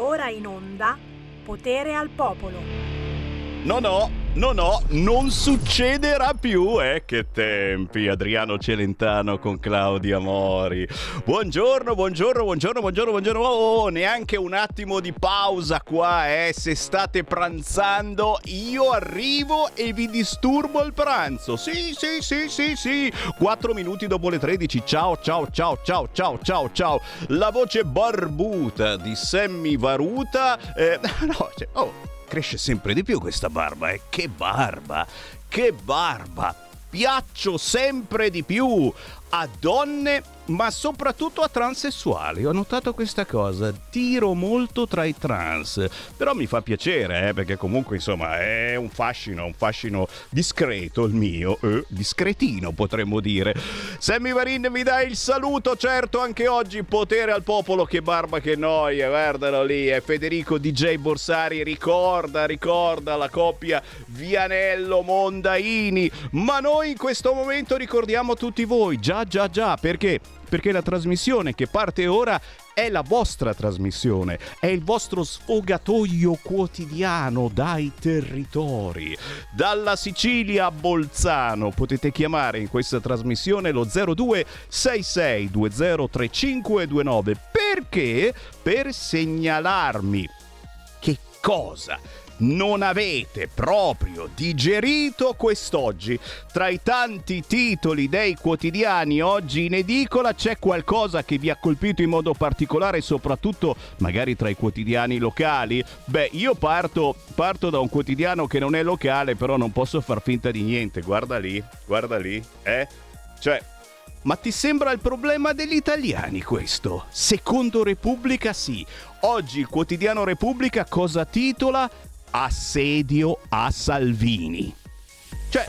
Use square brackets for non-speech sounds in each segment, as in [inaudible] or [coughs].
Ora in onda Potere al Popolo. No, no, no, no, non succederà più, eh, che tempi, Adriano Celentano con Claudia Mori. Buongiorno, buongiorno, buongiorno, buongiorno, buongiorno. Oh, neanche un attimo di pausa qua, eh, se state pranzando, io arrivo e vi disturbo il pranzo. Sì, sì, sì, sì, sì. Quattro minuti dopo le 13. Ciao, ciao, ciao, ciao, ciao, ciao, ciao. La voce barbuta di Sammy Varuta. Eh, [laughs] no, cioè, oh cresce sempre di più questa barba, eh? Che barba! Che barba! Piaccio sempre di più a donne, ma soprattutto a transessuali. Ho notato questa cosa, tiro molto tra i trans, però mi fa piacere, eh, perché comunque insomma è un fascino, un fascino discreto il mio, eh, discretino potremmo dire. Sammy Varin mi dà il saluto, certo anche oggi potere al popolo, che barba che noia, guardalo lì, è Federico DJ Borsari, ricorda, ricorda la coppia Vianello Mondaini, ma noi in questo momento ricordiamo tutti voi, già già già, perché? Perché la trasmissione che parte ora è la vostra trasmissione, è il vostro sfogatoio quotidiano dai territori. Dalla Sicilia a Bolzano potete chiamare in questa trasmissione lo 0266203529 perché? Per segnalarmi che cosa non avete proprio digerito quest'oggi. Tra i tanti titoli dei quotidiani oggi in edicola c'è qualcosa che vi ha colpito in modo particolare, soprattutto magari tra i quotidiani locali? Beh, io parto, parto da un quotidiano che non è locale, però non posso far finta di niente. Guarda lì, guarda lì, eh? Cioè, ma ti sembra il problema degli italiani questo? Secondo Repubblica sì. Oggi il quotidiano Repubblica cosa titola? Assedio a Salvini. Cioè,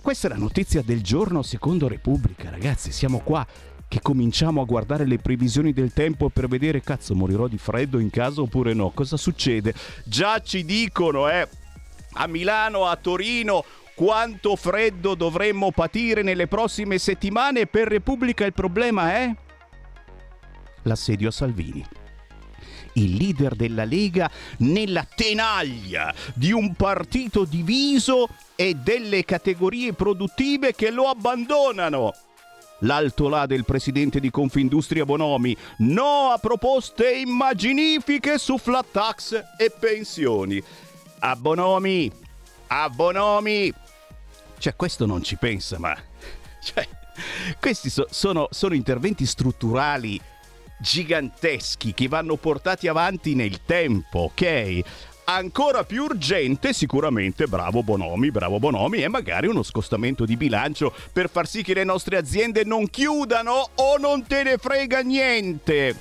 questa è la notizia del giorno secondo Repubblica, ragazzi, siamo qua che cominciamo a guardare le previsioni del tempo per vedere cazzo morirò di freddo in casa oppure no, cosa succede? Già ci dicono, eh, a Milano, a Torino, quanto freddo dovremmo patire nelle prossime settimane per Repubblica il problema è l'assedio a Salvini il leader della Lega nella tenaglia di un partito diviso e delle categorie produttive che lo abbandonano. L'alto là del presidente di Confindustria Bonomi, no a proposte immaginifiche su flat tax e pensioni. A Bonomi, a Bonomi. Cioè, questo non ci pensa, ma... Cioè, questi so, sono, sono interventi strutturali giganteschi che vanno portati avanti nel tempo, ok? Ancora più urgente sicuramente, bravo Bonomi, bravo Bonomi, e magari uno scostamento di bilancio per far sì che le nostre aziende non chiudano o non te ne frega niente.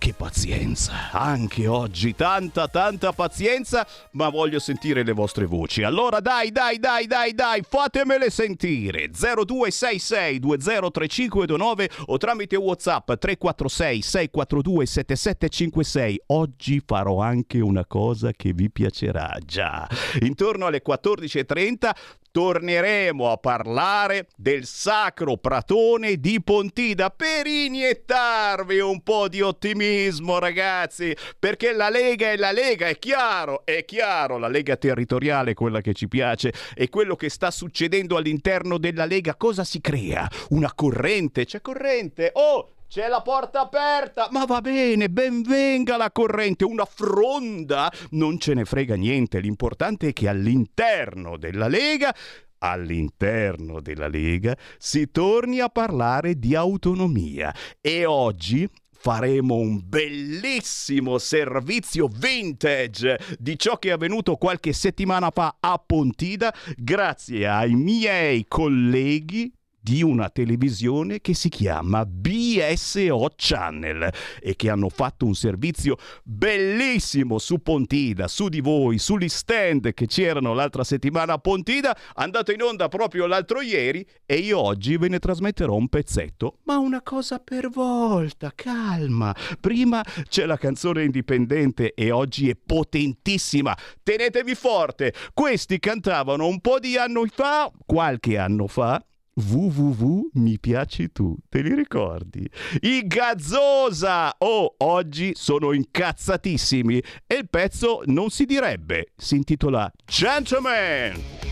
Che pazienza, anche oggi, tanta tanta pazienza, ma voglio sentire le vostre voci. Allora dai, dai, dai, dai, dai, fatemele sentire. 0266 203529 o tramite WhatsApp 346 642 7756. Oggi farò anche una cosa che vi piacerà, già. Intorno alle 14:30 torneremo a parlare del sacro pratone di Pontida per iniettarvi un po' di ottimismo, ragazzi, perché la Lega è la Lega, è chiaro, è chiaro, la Lega territoriale è quella che ci piace e quello che sta succedendo all'interno della Lega, cosa si crea? Una corrente, c'è corrente, oh! C'è la porta aperta, ma va bene, benvenga la corrente, una fronda, non ce ne frega niente, l'importante è che all'interno della Lega all'interno della Lega si torni a parlare di autonomia. E oggi faremo un bellissimo servizio vintage di ciò che è avvenuto qualche settimana fa a Pontida grazie ai miei colleghi di una televisione che si chiama BSO Channel e che hanno fatto un servizio bellissimo su Pontida, su di voi, sugli stand che c'erano l'altra settimana a Pontida, andato in onda proprio l'altro ieri e io oggi ve ne trasmetterò un pezzetto, ma una cosa per volta, calma. Prima c'è la canzone indipendente e oggi è potentissima. Tenetevi forte. Questi cantavano un po' di anni fa, qualche anno fa, www mi piaci tu, te li ricordi? I Gazzosa! Oh, oggi sono incazzatissimi e il pezzo non si direbbe, si intitola Gentleman!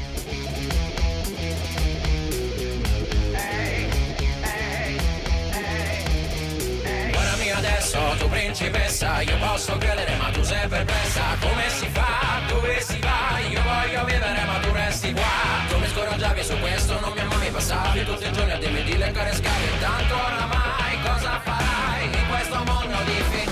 adesso tu principessa Io posso credere ma tu sei perplessa Come si fa? Dove si va? Io voglio vivere ma tu resti qua Tu scoraggiavi su questo non mi mai passavi Tutti i giorni a dirmi di leccare scavi Tanto oramai cosa farai In questo mondo di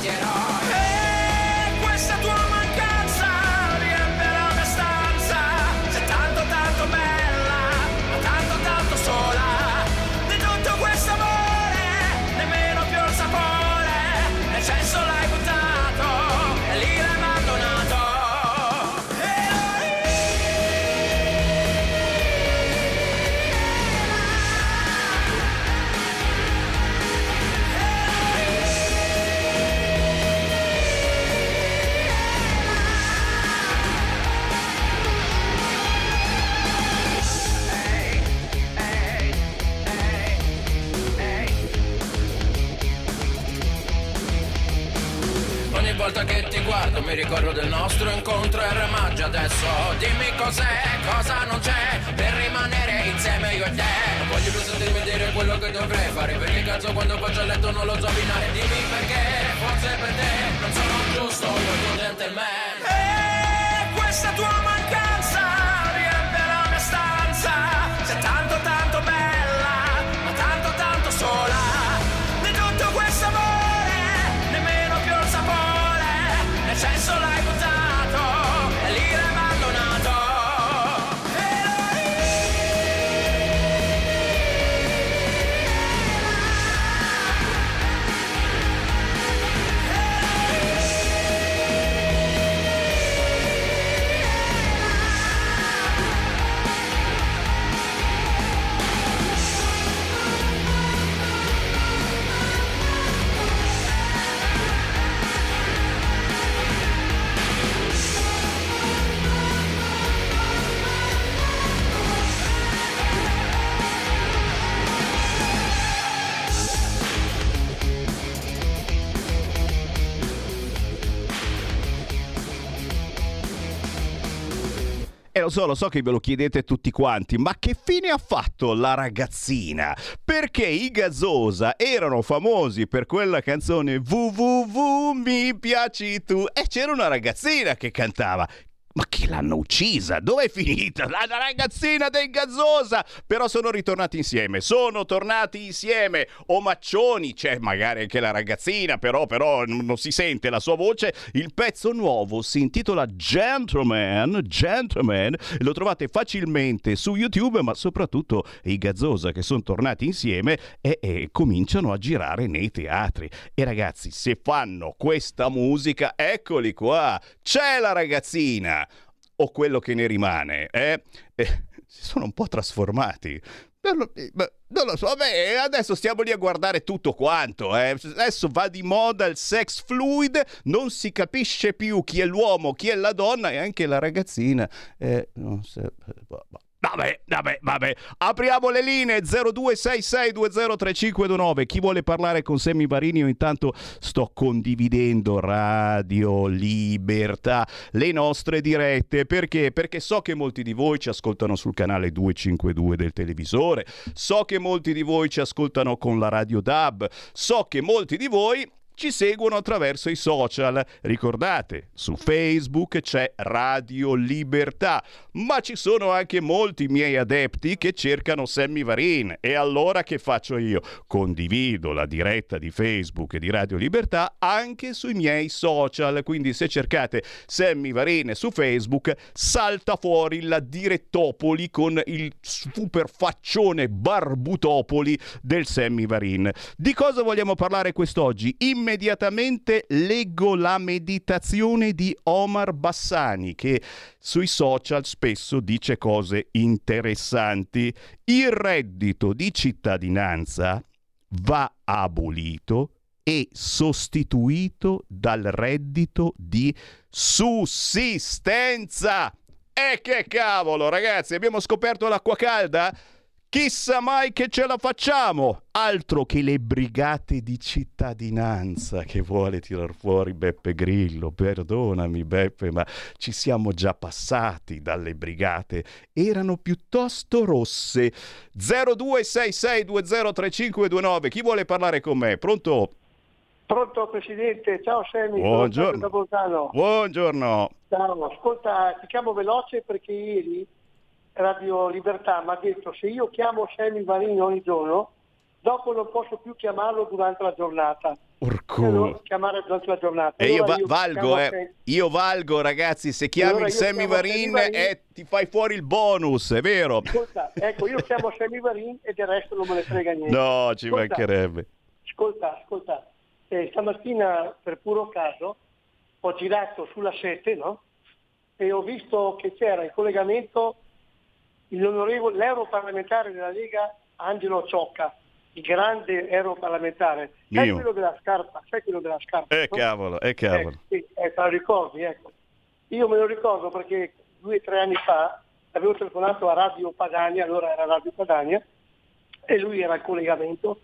volta che ti guardo mi ricordo del nostro incontro e remaggio adesso Dimmi cos'è, cosa non c'è Per rimanere insieme io e te. Non voglio più sentirmi dire quello che dovrei fare Perché cazzo quando faccio a letto non lo so binare Dimmi perché, forse per te Non sono giusto, io tuo gentleman E questa tua mancanza lo so, lo so che ve lo chiedete tutti quanti, ma che fine ha fatto la ragazzina? Perché i Gazzosa erano famosi per quella canzone www mi piaci tu e c'era una ragazzina che cantava. Ma che l'hanno uccisa? Dov'è finita? La ragazzina dei Gazzosa! Però sono ritornati insieme, sono tornati insieme. Omaccioni, c'è magari anche la ragazzina, però, però non si sente la sua voce. Il pezzo nuovo si intitola Gentleman, Gentleman, lo trovate facilmente su YouTube, ma soprattutto i Gazzosa che sono tornati insieme e, e cominciano a girare nei teatri. E ragazzi, se fanno questa musica, eccoli qua, c'è la ragazzina o quello che ne rimane, eh? Eh, si sono un po' trasformati. Non lo, eh, so, beh, adesso stiamo lì a guardare tutto quanto. eh. Adesso va di moda il sex fluid, non si capisce più chi è l'uomo, chi è la donna e anche la ragazzina. eh, non so, eh, boh, boh. Vabbè, vabbè, vabbè. Apriamo le linee 0266203529. Chi vuole parlare con Sammy Barini? Io intanto sto condividendo Radio Libertà, le nostre dirette. Perché? Perché so che molti di voi ci ascoltano sul canale 252 del televisore, so che molti di voi ci ascoltano con la Radio DAB, so che molti di voi ci seguono attraverso i social. Ricordate, su Facebook c'è Radio Libertà, ma ci sono anche molti miei adepti che cercano Sammy Varin. E allora che faccio io? Condivido la diretta di Facebook e di Radio Libertà anche sui miei social. Quindi se cercate Sammy Varin su Facebook, salta fuori la direttopoli con il super faccione barbutopoli del Sammy Varin. Di cosa vogliamo parlare quest'oggi? Immediatamente leggo la meditazione di Omar Bassani che sui social spesso dice cose interessanti. Il reddito di cittadinanza va abolito e sostituito dal reddito di sussistenza. E che cavolo, ragazzi, abbiamo scoperto l'acqua calda? Chissà mai che ce la facciamo! Altro che le brigate di cittadinanza che vuole tirar fuori Beppe Grillo. Perdonami Beppe, ma ci siamo già passati dalle brigate. Erano piuttosto rosse. 0266203529. Chi vuole parlare con me? Pronto? Pronto Presidente, ciao Semi, Buongiorno. Buongiorno. Buongiorno. Ciao, ascolta, ti chiamo veloce perché ieri Radio Libertà mi ha detto se io chiamo Semi Varini ogni giorno, dopo non posso più chiamarlo durante la giornata. Urco. chiamare durante la giornata. E io, va- valgo, eh. Io valgo, ragazzi, se chiami Allora il Sammy Varin Sammy Varin. eh, ti fai fuori il bonus, è vero? Ascolta, ecco, io chiamo Semi Varin e del resto non me ne frega niente. No, ci Ascolta, mancherebbe. Ascolta, ascolta, eh, stamattina per puro caso ho girato sulla 7, no? E ho visto che c'era in collegamento l'europarlamentare della Lega Angelo Ciocca, il grande europarlamentare. Sai Mio. quello della scarpa? Sai quello della scarpa? Eh no? cavolo, eh cavolo. Eh, sì, eh, te lo ricordi, ecco. Io me lo ricordo perché due o tre anni fa avevo telefonato a Radio Padania, allora era Radio Padania, e lui era al collegamento,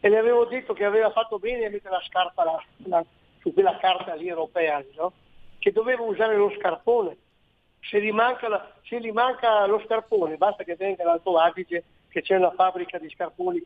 e le avevo detto che aveva fatto bene a mettere la scarpa là, là, su quella carta lì europea, no? che doveva usare lo scarpone. Se gli, manca la- se gli manca lo scarpone, basta che venga l'Alto Adige, che c'è una fabbrica di scarponi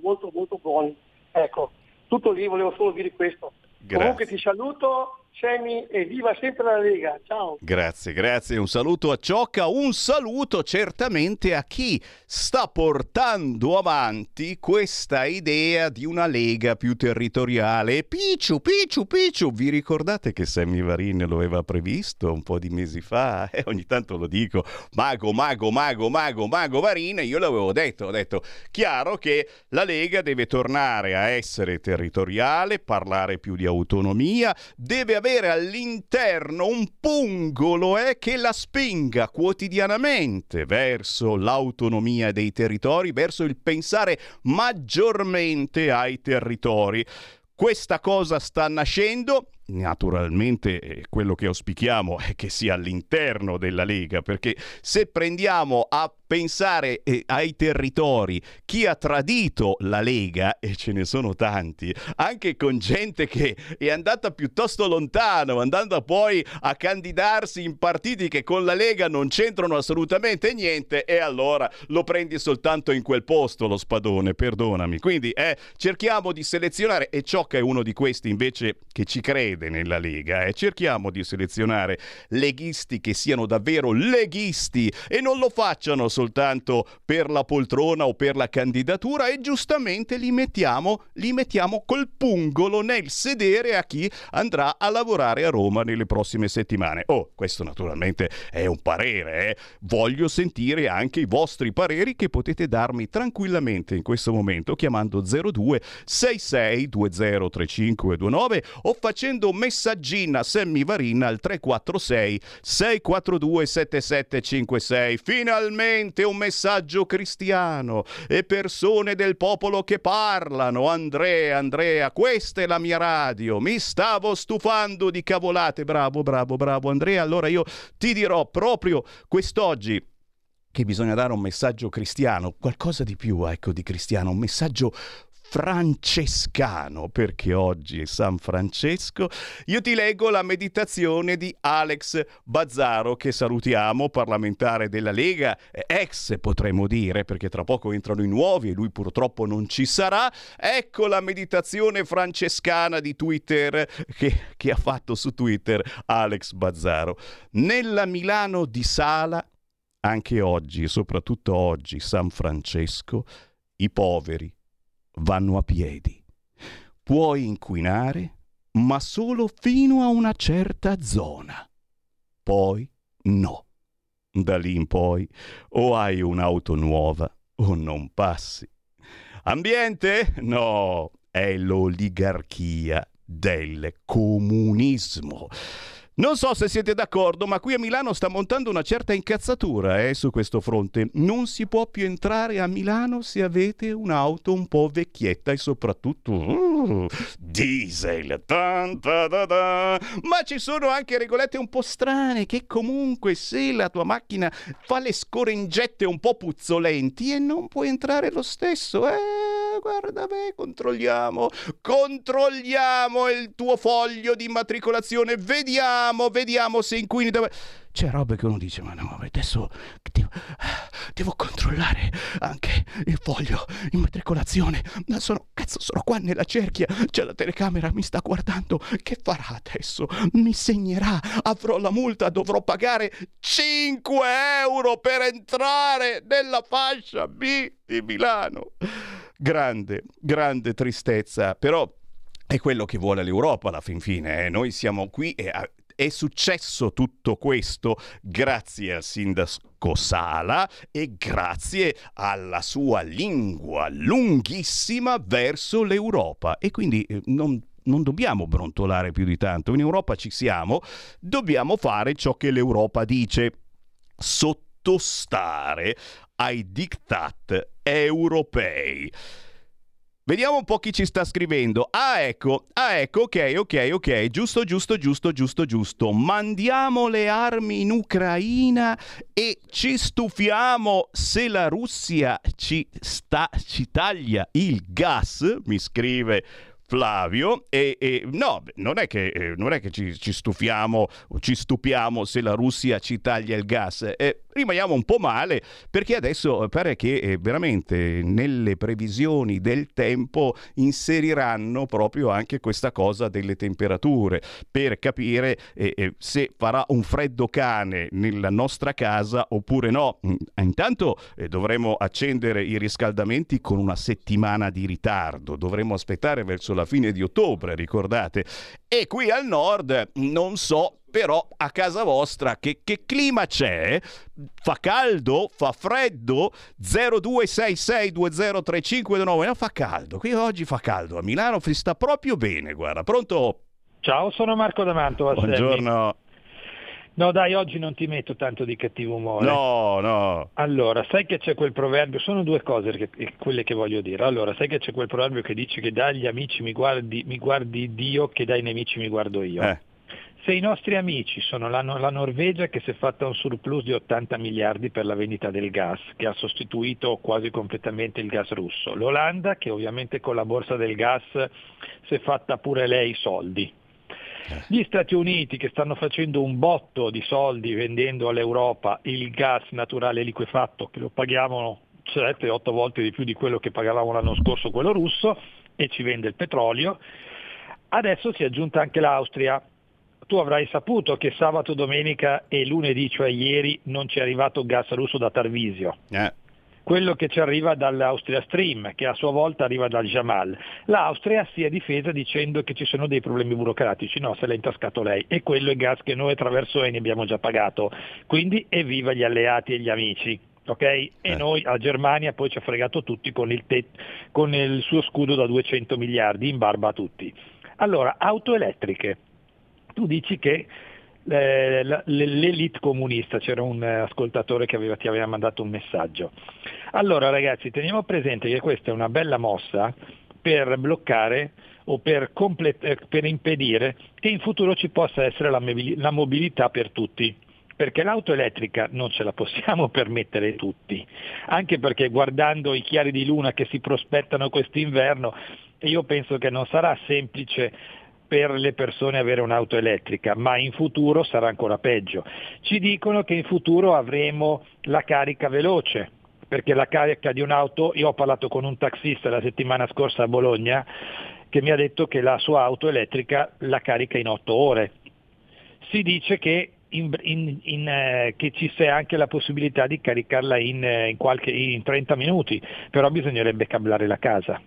molto molto buoni. Ecco, tutto lì, volevo solo dire questo. Grazie. Comunque ti saluto, Semi, e viva sempre la Lega. Ciao. Grazie, grazie. Un saluto a Ciocca, un saluto certamente a chi sta portando avanti questa idea di una lega più territoriale. Picciu, Picciu, Picciu, vi ricordate che Sammy Varin lo aveva previsto un po' di mesi fa? [laughs] E ogni tanto lo dico, mago, mago, mago, mago, mago Varin, io l'avevo detto, ho detto, chiaro che la lega deve tornare a essere territoriale, parlare più di autonomia, deve avere all'interno un pungolo eh, che la spinga quotidianamente verso l'autonomia dei territori, verso il pensare maggiormente ai territori. Questa cosa sta nascendo. Naturalmente eh, quello che auspichiamo è che sia all'interno della Lega, perché se prendiamo a pensare eh, ai territori chi ha tradito la Lega, e ce ne sono tanti, anche con gente che è andata piuttosto lontano, andando poi a candidarsi in partiti che con la Lega non c'entrano assolutamente niente, e allora lo prendi soltanto in quel posto lo spadone, perdonami. Quindi eh, cerchiamo di selezionare, e Ciocca è uno di questi invece che ci crede nella Lega, eh, cerchiamo di selezionare leghisti che siano davvero leghisti e non lo facciano soltanto per la poltrona o per la candidatura e giustamente li mettiamo, li mettiamo col pungolo nel sedere a chi andrà a lavorare a Roma nelle prossime settimane. Oh, questo naturalmente è un parere, eh. voglio sentire anche i vostri pareri che potete darmi tranquillamente in questo momento chiamando 02 66 20 3529 o facendo un messaggino a Sammy Varin al 346 642 7756. Finalmente un messaggio cristiano e persone del popolo che parlano. Andrea, Andrea, questa è la mia radio. Mi stavo stufando di cavolate. Bravo, bravo, bravo Andrea. Allora io ti dirò proprio quest'oggi che bisogna dare un messaggio cristiano, qualcosa di più, ecco, di cristiano, un messaggio francescano, perché oggi è San Francesco, io ti leggo la meditazione di Alex Bazzaro, che salutiamo, parlamentare della Lega, eh, ex potremmo dire, perché tra poco entrano i nuovi e lui purtroppo non ci sarà. Ecco la meditazione francescana di Twitter che, che ha fatto su Twitter Alex Bazzaro. Nella Milano di Sala, anche oggi, e soprattutto oggi, San Francesco, i poveri vanno a piedi. Puoi inquinare, ma solo fino a una certa zona. Poi no. Da lì in poi o hai un'auto nuova o non passi. Ambiente? No, è l'oligarchia del comunismo. Non so se siete d'accordo, ma qui a Milano sta montando una certa incazzatura eh, su questo fronte. Non si può più entrare a Milano se avete un'auto un po' vecchietta e soprattutto uh, diesel. Tan, ta, ta, ta. Ma ci sono anche regolette un po' strane che comunque se la tua macchina fa le scorengette un po' puzzolenti e non puoi entrare lo stesso. Eh, guarda, beh, controlliamo, controlliamo il tuo foglio di immatricolazione, vediamo vediamo, se inquini dove... C'è roba che uno dice, ma no, adesso devo, devo controllare anche il foglio immatricolazione. Ma sono, cazzo, sono qua nella cerchia, c'è la telecamera, mi sta guardando. Che farà adesso? Mi segnerà, avrò la multa, dovrò pagare 5 euro per entrare nella fascia B di Milano. Grande, grande tristezza, però è quello che vuole l'Europa alla fin fine. Eh? Noi siamo qui e è successo tutto questo grazie al sindaco Sala e grazie alla sua lingua lunghissima verso l'Europa. E quindi eh, non non dobbiamo brontolare più di tanto. In Europa ci siamo, dobbiamo fare ciò che l'Europa dice, sottostare ai diktat europei. Vediamo un po' chi ci sta scrivendo. Ah, ecco, ah, ecco, ok, ok, ok, giusto, giusto, giusto, giusto, giusto. Mandiamo le armi in Ucraina e ci stufiamo se la Russia ci, sta, ci taglia il gas, mi scrive Flavio, e, e no, non è che, eh, non è che ci, ci, stufiamo, ci stupiamo se la Russia ci taglia il gas, eh, rimaniamo un po' male perché adesso pare che eh, veramente nelle previsioni del tempo inseriranno proprio anche questa cosa delle temperature per capire eh, eh, se farà un freddo cane nella nostra casa oppure no. Mm, intanto eh, dovremo accendere i riscaldamenti con una settimana di ritardo, dovremo aspettare verso la fine di ottobre, ricordate. E qui al nord non so però a casa vostra che, che, clima c'è? Fa caldo? Fa freddo? 0266203529 no, fa caldo, qui oggi fa caldo, a Milano si sta proprio bene, guarda, pronto? Ciao, sono Marco da Mantova. Buongiorno. No, dai, oggi non ti metto tanto di cattivo umore. No, no. Allora, sai che c'è quel proverbio, sono due cose che, quelle che voglio dire. Allora, sai che c'è quel proverbio che dice che dagli amici mi guardi, mi guardi Dio, che dai nemici mi guardo io. Eh. Se i nostri amici sono la, la, Norvegia che si è fatta un surplus di 80 miliardi per la vendita del gas, che ha sostituito quasi completamente il gas russo, l'Olanda che ovviamente con la borsa del gas si è fatta pure lei soldi, eh. Gli Stati Uniti che stanno facendo un botto di soldi vendendo all'Europa il gas naturale liquefatto che lo paghiamo 7-8 volte di più di quello che pagavamo l'anno scorso quello russo e ci vende il petrolio. Adesso si è aggiunta anche l'Austria. Tu avrai saputo che sabato, domenica e lunedì, cioè ieri, non ci è arrivato gas russo da Tarvisio. Eh quello che ci arriva dall'Austria Stream, che a sua volta arriva dal Jamal. L'Austria si è difesa dicendo che ci sono dei problemi burocratici, no, se l'ha intascato lei e quello è gas che noi attraverso Eni abbiamo già pagato. Quindi evviva gli alleati e gli amici. Okay? E eh. noi a Germania poi ci ha fregato tutti con il, te- con il suo scudo da 200 miliardi in barba a tutti. Allora, auto elettriche. Tu dici che l'elite comunista, c'era un ascoltatore che aveva, ti aveva mandato un messaggio. Allora ragazzi, teniamo presente che questa è una bella mossa per bloccare o per, complet- eh, per impedire che in futuro ci possa essere la, la mobilità per tutti perché l'auto elettrica non ce la possiamo [laughs] permettere tutti, anche perché guardando i chiari di luna che si prospettano quest'inverno, io penso che non sarà semplice per le persone avere un'auto elettrica, ma in futuro sarà ancora peggio. Ci dicono che in futuro avremo la carica veloce, perché la carica di un'auto, io ho parlato con un taxista la settimana scorsa a Bologna che mi ha detto che la sua auto elettrica la carica in 8 ore. Si dice che, in, in, in, eh, che ci sia anche la possibilità di caricarla in, eh, qualche, in 30 minuti, però bisognerebbe cablare la casa.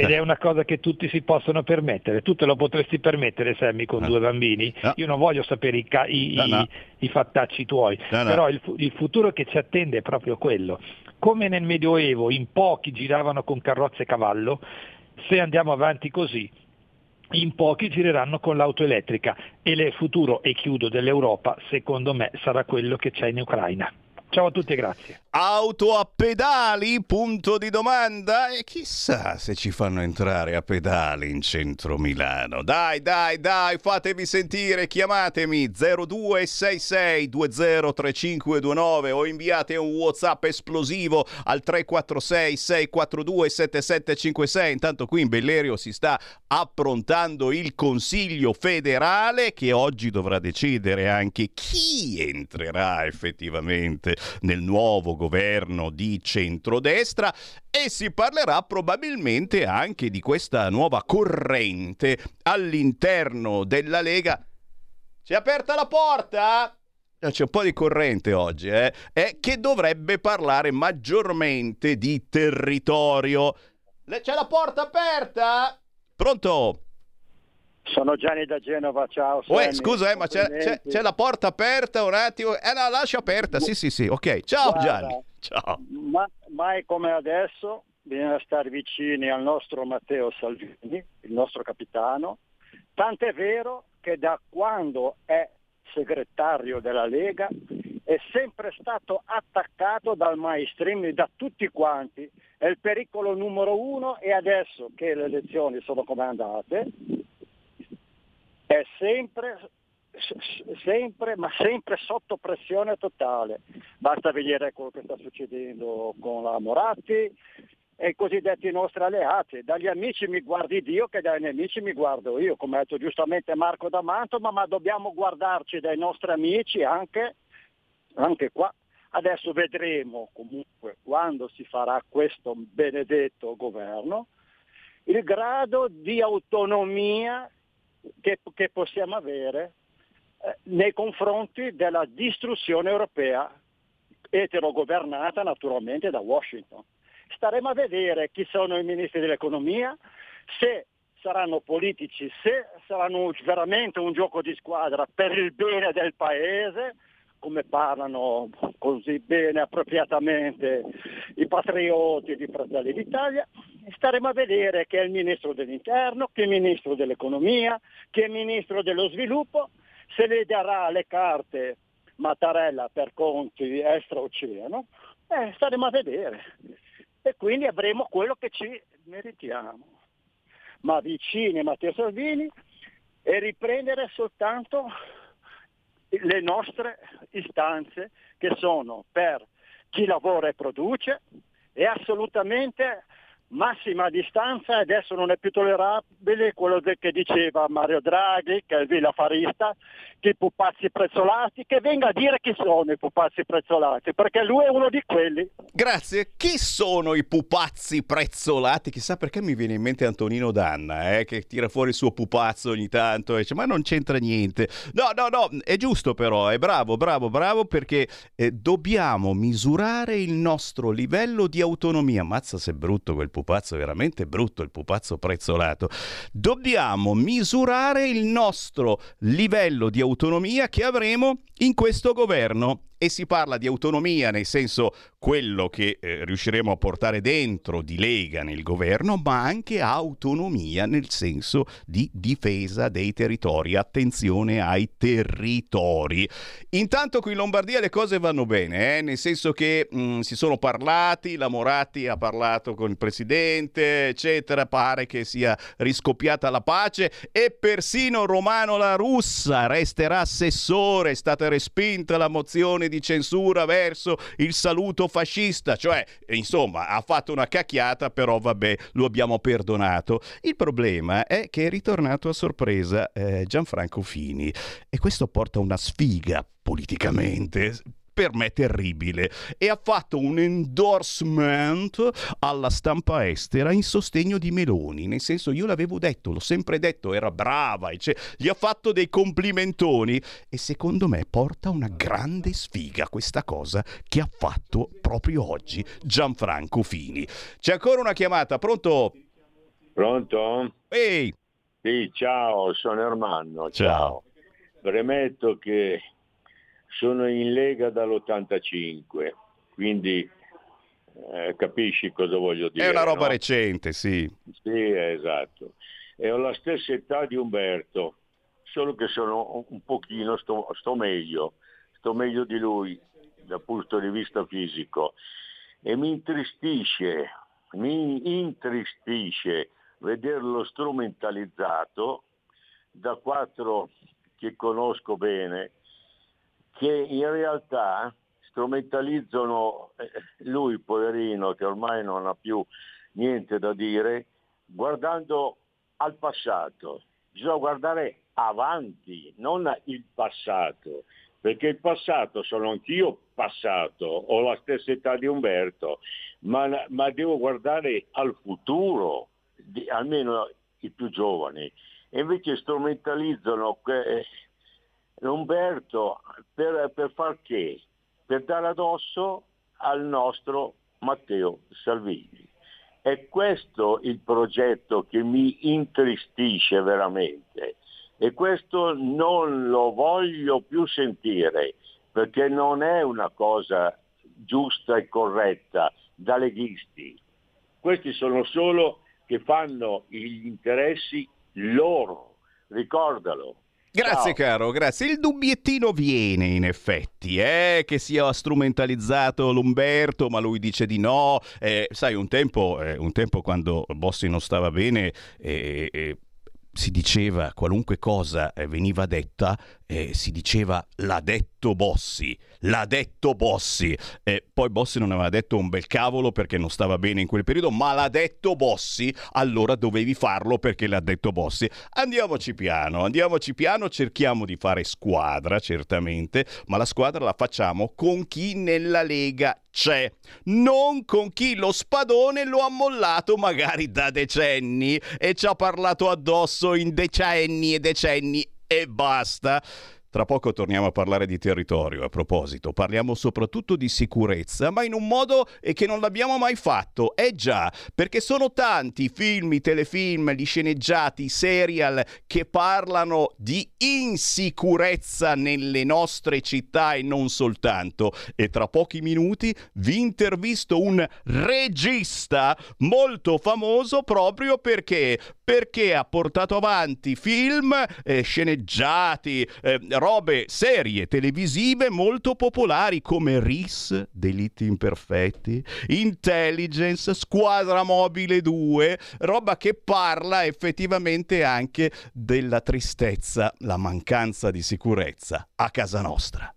Ed è una cosa che tutti si possono permettere. Tu te lo potresti permettere, Sammy, con no. due bambini? No. Io non voglio sapere i, ca- i, i, i fattacci tuoi, però il, il, futuro che ci attende è proprio quello. Come nel Medioevo in pochi giravano con carrozze e cavallo, se andiamo avanti così, in pochi gireranno con l'auto elettrica e il futuro, e chiudo, dell'Europa secondo me sarà quello che c'è in Ucraina. Ciao a tutti e grazie. Auto a pedali? Punto di domanda? E chissà se ci fanno entrare a pedali in centro Milano. Dai, dai, dai, fatevi sentire, chiamatemi 0266 203529 o inviate un WhatsApp esplosivo al 346 642 7756. Intanto qui in Bellerio si sta approntando il Consiglio federale che oggi dovrà decidere anche chi entrerà effettivamente nel nuovo governo di centrodestra e si parlerà probabilmente anche di questa nuova corrente all'interno della Lega. Si è aperta la porta? Eh, c'è un po' di corrente oggi, eh? eh che dovrebbe parlare maggiormente di territorio. C'è la porta aperta? Pronto? Sono Gianni da Genova, ciao. Uè, scusa, eh, ma c'è, c'è, c'è, la porta aperta un attimo. Eh no, lascia aperta, sì, sì, sì, ok. Ciao Guarda, Gianni. Ciao. Ma, mai come adesso bisogna stare vicini al nostro Matteo Salvini, il nostro capitano. Tant'è vero che da quando è segretario della Lega è sempre stato attaccato dal mainstream, da tutti quanti. È il pericolo numero uno e adesso che le elezioni sono come andate, è sempre, sempre, ma sempre sotto pressione totale. Basta vedere quello che sta succedendo con la Moratti e i cosiddetti nostri alleati. Dagli amici mi guardi Dio che dai nemici mi guardo io, come ha detto giustamente Marco D'Amanto, ma, ma dobbiamo guardarci dai nostri amici anche, anche qua. Adesso vedremo comunque quando si farà questo benedetto governo il grado di autonomia che, che possiamo avere eh, nei confronti della distruzione europea, eterogovernata naturalmente da Washington. Staremo a vedere chi sono i ministri dell'economia, se saranno politici, se saranno veramente un gioco di squadra per il bene del Paese, come parlano così bene, appropriatamente i patrioti di Fratelli d'Italia, staremo a vedere che è il ministro dell'interno, che è il ministro dell'economia, che è il ministro dello sviluppo, se le darà le carte Mattarella per conti extraoceano, eh, staremo a vedere. E quindi avremo quello che ci meritiamo. Ma vicini a Matteo Salvini e riprendere soltanto le nostre istanze che sono per chi lavora e produce e assolutamente massima distanza adesso non è più tollerabile quello che diceva Mario Draghi, che è il villafarista, che i pupazzi prezzolati, che venga a dire chi sono i pupazzi prezzolati, perché lui è uno di quelli. Grazie. Chi sono i pupazzi prezzolati? Chissà perché mi viene in mente Antonino Danna, eh, che tira fuori il suo pupazzo ogni tanto e dice ma non c'entra niente. No, no, no, è giusto però, è bravo, bravo, bravo perché eh, dobbiamo misurare il nostro livello di autonomia. Mazza se brutto quel pupazzo, è veramente brutto il pupazzo prezzolato. Dobbiamo misurare il nostro livello di autonomia che avremo in questo governo e si parla di autonomia nel senso quello che eh, riusciremo a portare dentro di Lega nel governo, ma anche autonomia nel senso di difesa dei territori, attenzione ai territori. Intanto qui in Lombardia le cose vanno bene, eh? nel senso che mh, mm, si sono parlati, la Moratti ha parlato con il presidente, eccetera, pare che sia riscoppiata la pace e persino Romano La Russa resterà assessore, è stata respinta la mozione di censura verso il saluto fascista, cioè insomma ha fatto una cacchiata, però vabbè, lo abbiamo perdonato. Il problema è che è ritornato a sorpresa eh, Gianfranco Fini. E questo porta una sfiga politicamente per me terribile e ha fatto un endorsement alla stampa estera in sostegno di Meloni, nel senso io l'avevo detto, l'ho sempre detto, era brava, cioè, gli ha fatto dei complimentoni e secondo me porta una grande sfiga questa cosa che ha fatto proprio oggi Gianfranco Fini. C'è ancora una chiamata, pronto? Pronto? Ehi! Sì, ciao, sono Ermanno. Ciao. ciao. Premetto che sono in Lega dall'85, quindi eh, capisci cosa voglio dire. È una roba no? recente, sì. Sì, esatto. e ho la stessa età di Umberto, solo che sono un pochino, sto, sto meglio, sto meglio di lui dal punto di vista fisico e mi intristisce, mi intristisce vederlo strumentalizzato da quattro che conosco bene, che in realtà strumentalizzano eh, lui, poverino, che ormai non ha più niente da dire, guardando al passato. Bisogna guardare avanti, non il passato, perché il passato sono anch'io passato, ho la stessa età di Umberto, ma, ma devo guardare al futuro, almeno i più giovani, e invece strumentalizzano eh, Umberto per, per far che? Per dare addosso al nostro Matteo Salvini. È questo il progetto che mi intristisce veramente e questo non lo voglio più sentire perché non è una cosa giusta e corretta da leghisti. Questi sono solo che fanno gli interessi loro, ricordalo. Grazie Ciao. caro, grazie. Il dubbiettino viene in effetti, eh, che sia strumentalizzato l'Umberto, ma lui dice di no. Eh, sai, un tempo, eh, un tempo quando Bossi non stava bene, eh, eh, si diceva qualunque cosa eh, veniva detta, eh, si diceva l'ha detto Bossi, l'ha detto Bossi. Eh, poi Bossi non aveva detto un bel cavolo perché non stava bene in quel periodo, ma l'ha detto Bossi, allora dovevi farlo perché l'ha detto Bossi. Andiamoci piano, andiamoci piano, cerchiamo di fare squadra, certamente, ma la squadra la facciamo con chi nella Lega c'è, non con chi lo spadone lo ha mollato magari da decenni e ci ha parlato addosso in decenni e decenni e basta. Tra poco torniamo a parlare di territorio, a proposito, parliamo soprattutto di sicurezza, ma in un modo eh, che non l'abbiamo mai fatto. Eh già, perché sono tanti i film, i telefilm, gli sceneggiati, i serial che parlano di insicurezza nelle nostre città e non soltanto. E tra pochi minuti vi intervisto un regista molto famoso proprio perché perché ha portato avanti film, eh, sceneggiati, eh, robe serie televisive molto popolari come RIS, Delitti Imperfetti, Intelligence, Squadra Mobile 2, roba che parla effettivamente anche della tristezza, la mancanza di sicurezza a casa nostra.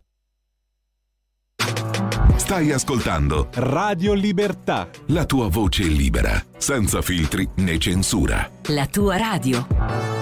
Stai ascoltando Radio Libertà. la tua voce libera, senza filtri né censura. La tua radio.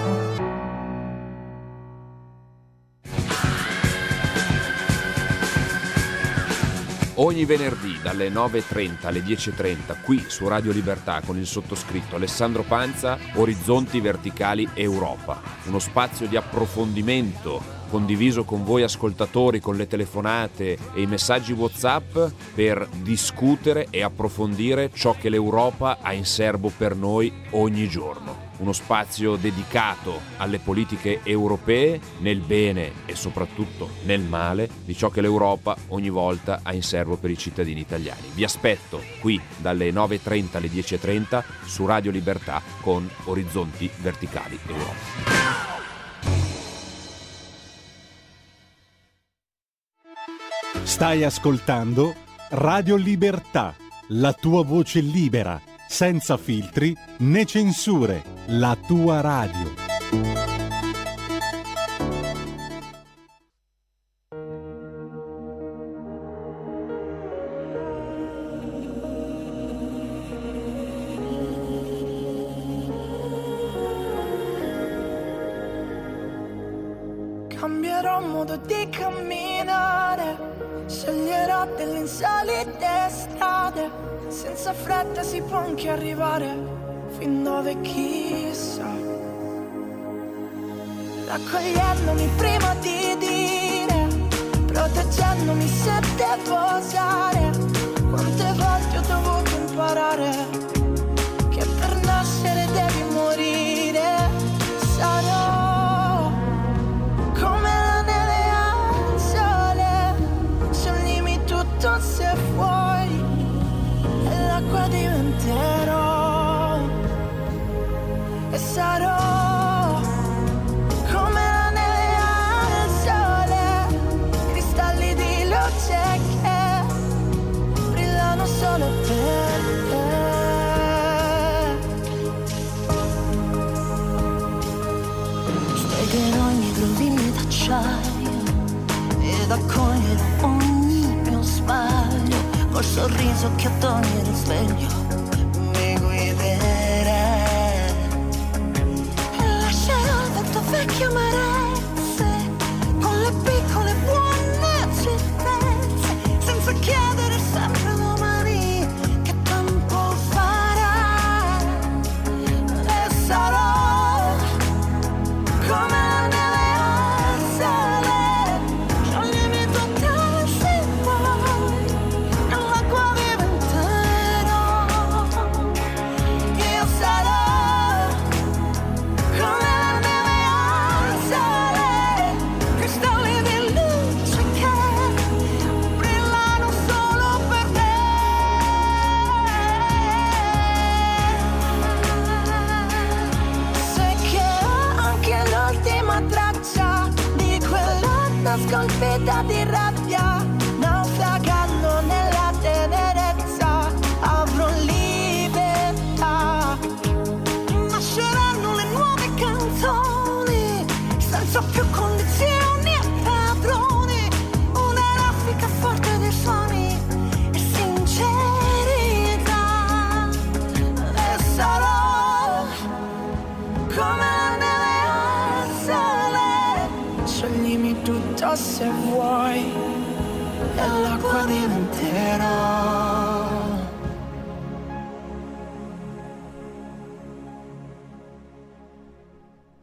Ogni venerdì dalle 9.30 alle 10.30 qui su Radio Libertà con il sottoscritto Alessandro Panza, Orizzonti Verticali Europa. Uno spazio di approfondimento condiviso con voi ascoltatori con le telefonate e i messaggi WhatsApp per discutere e approfondire ciò che l'Europa ha in serbo per noi ogni giorno uno spazio dedicato alle politiche europee nel bene e soprattutto nel male di ciò che l'Europa ogni volta ha in serbo per i cittadini italiani. Vi aspetto qui dalle 9.30 alle 10.30 su Radio Libertà con Orizzonti Verticali Europa. Stai ascoltando Radio Libertà, la tua voce libera, senza filtri né censure, la tua radio. Cambierò modo di camminare, sceglierò delle insolite strade, senza fretta si può anche arrivare fin dove chissà. Raccogliendomi prima di dire, proteggendomi se devo osare, quante volte ho dovuto imparare pensiero e sarò come la neve al sole, cristalli di luce che brillano solo per te. Spiegherò ogni groviglio d'acciaio ed accoglierò ogni mio sbaglio col sorriso che ad ogni risveglio